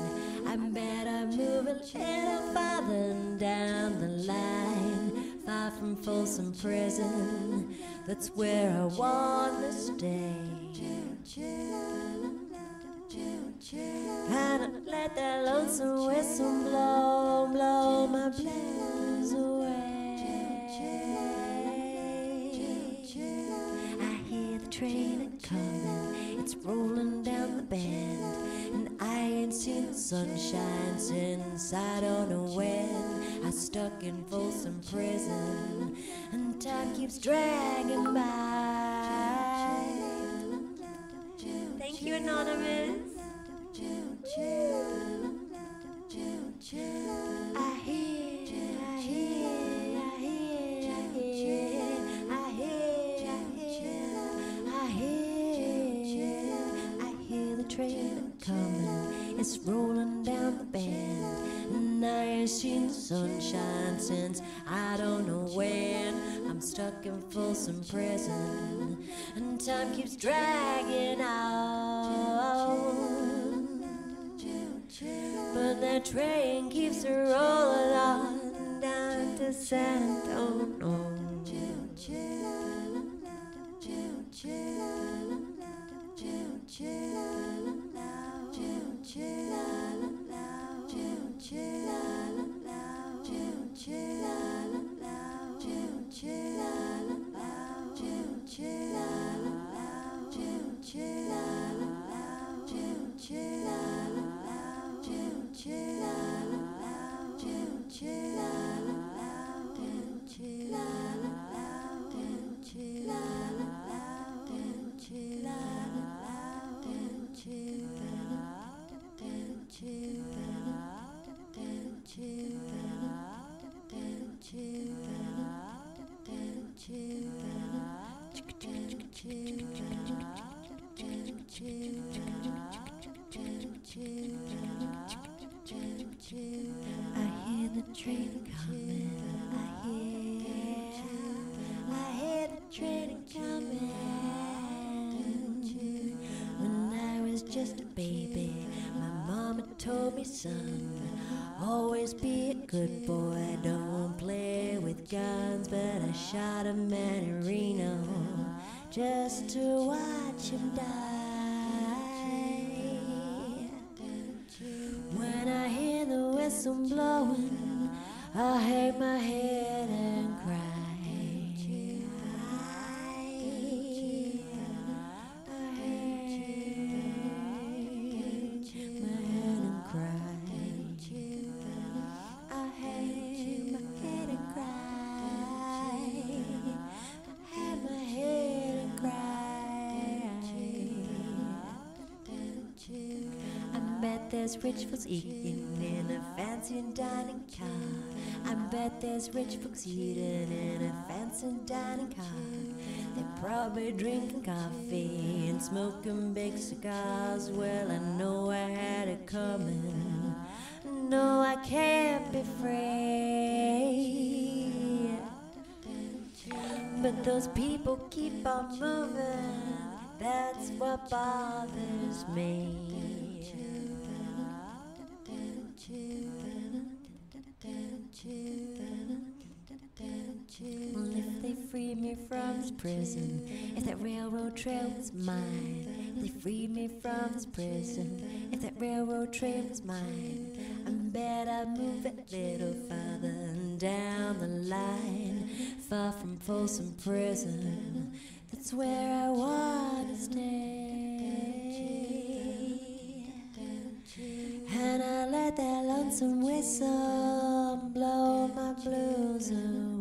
I bet I'd move a little farther down the line, far from Folsom Prison. That's where I want to stay. I let that lonesome whistle blow, blow my blues the sunshine since I don't know when. I stuck in Folsom Prison, and time keeps dragging by. Thank you, Anonymous. I hear, I hear, I hear, I hear, I hear, I hear the train coming. It's rolling down the bend, and I ain't seen the sunshine since I don't know when. I'm stuck in Folsom Prison, and time keeps dragging on. But that train keeps rolling on down to San Antonio. I train coming. I hear, I hear the train coming. When I was just a baby, my mama told me, son, always be a good boy. Don't play with guns, but I shot a man in Reno just to watch him die. There's rich folks eating in a fancy dining car. I bet there's rich folks eating in a fancy dining car. They're probably drinking coffee and smoking big cigars. Well, I know I had it coming. No, I can't be free. But those people keep on moving. That's what bothers me. From this prison, if that railroad trail was mine, they free me from this prison, if that railroad trail was mine, I bet I'd move it little further down the line, far from Folsom Prison. That's where I want to stay. And I let that lonesome whistle blow my blues away.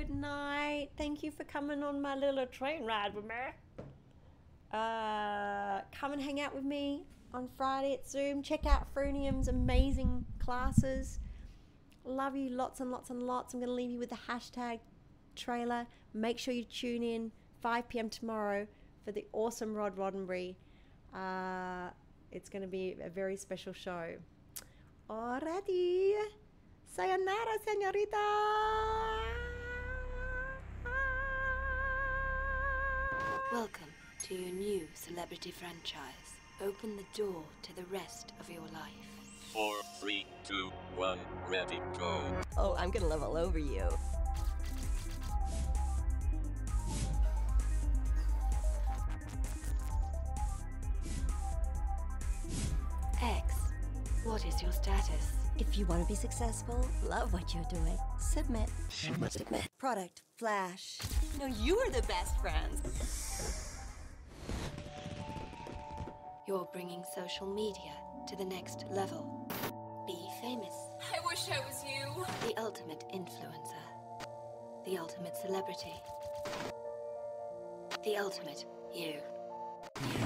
Good night. Thank you for coming on my little train ride with me. Uh, come and hang out with me on Friday at Zoom. Check out Frunium's amazing classes. Love you lots and lots and lots. I'm going to leave you with the hashtag trailer. Make sure you tune in 5 p.m. tomorrow for the awesome Rod Roddenberry. Uh, it's going to be a very special show. Alrighty. Sayonara, señorita.
Welcome to your new celebrity franchise. Open the door to the rest of your life.
four, three, two, one, ready, go.
Oh, I'm gonna love all over you.
X, what is your status?
If you want to be successful, love what you're doing, submit. Submit. Product, Flash.
No, you are the best friends.
You're bringing social media to the next level. Be famous.
I wish I was you.
The ultimate influencer. The ultimate celebrity. The ultimate you.
You.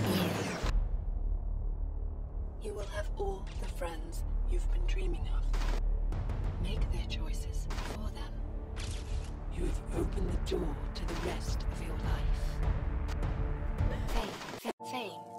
You will have all the friends you've been dreaming of. Make their choices for them. You have opened the door to the rest of your life. Fame. Fame.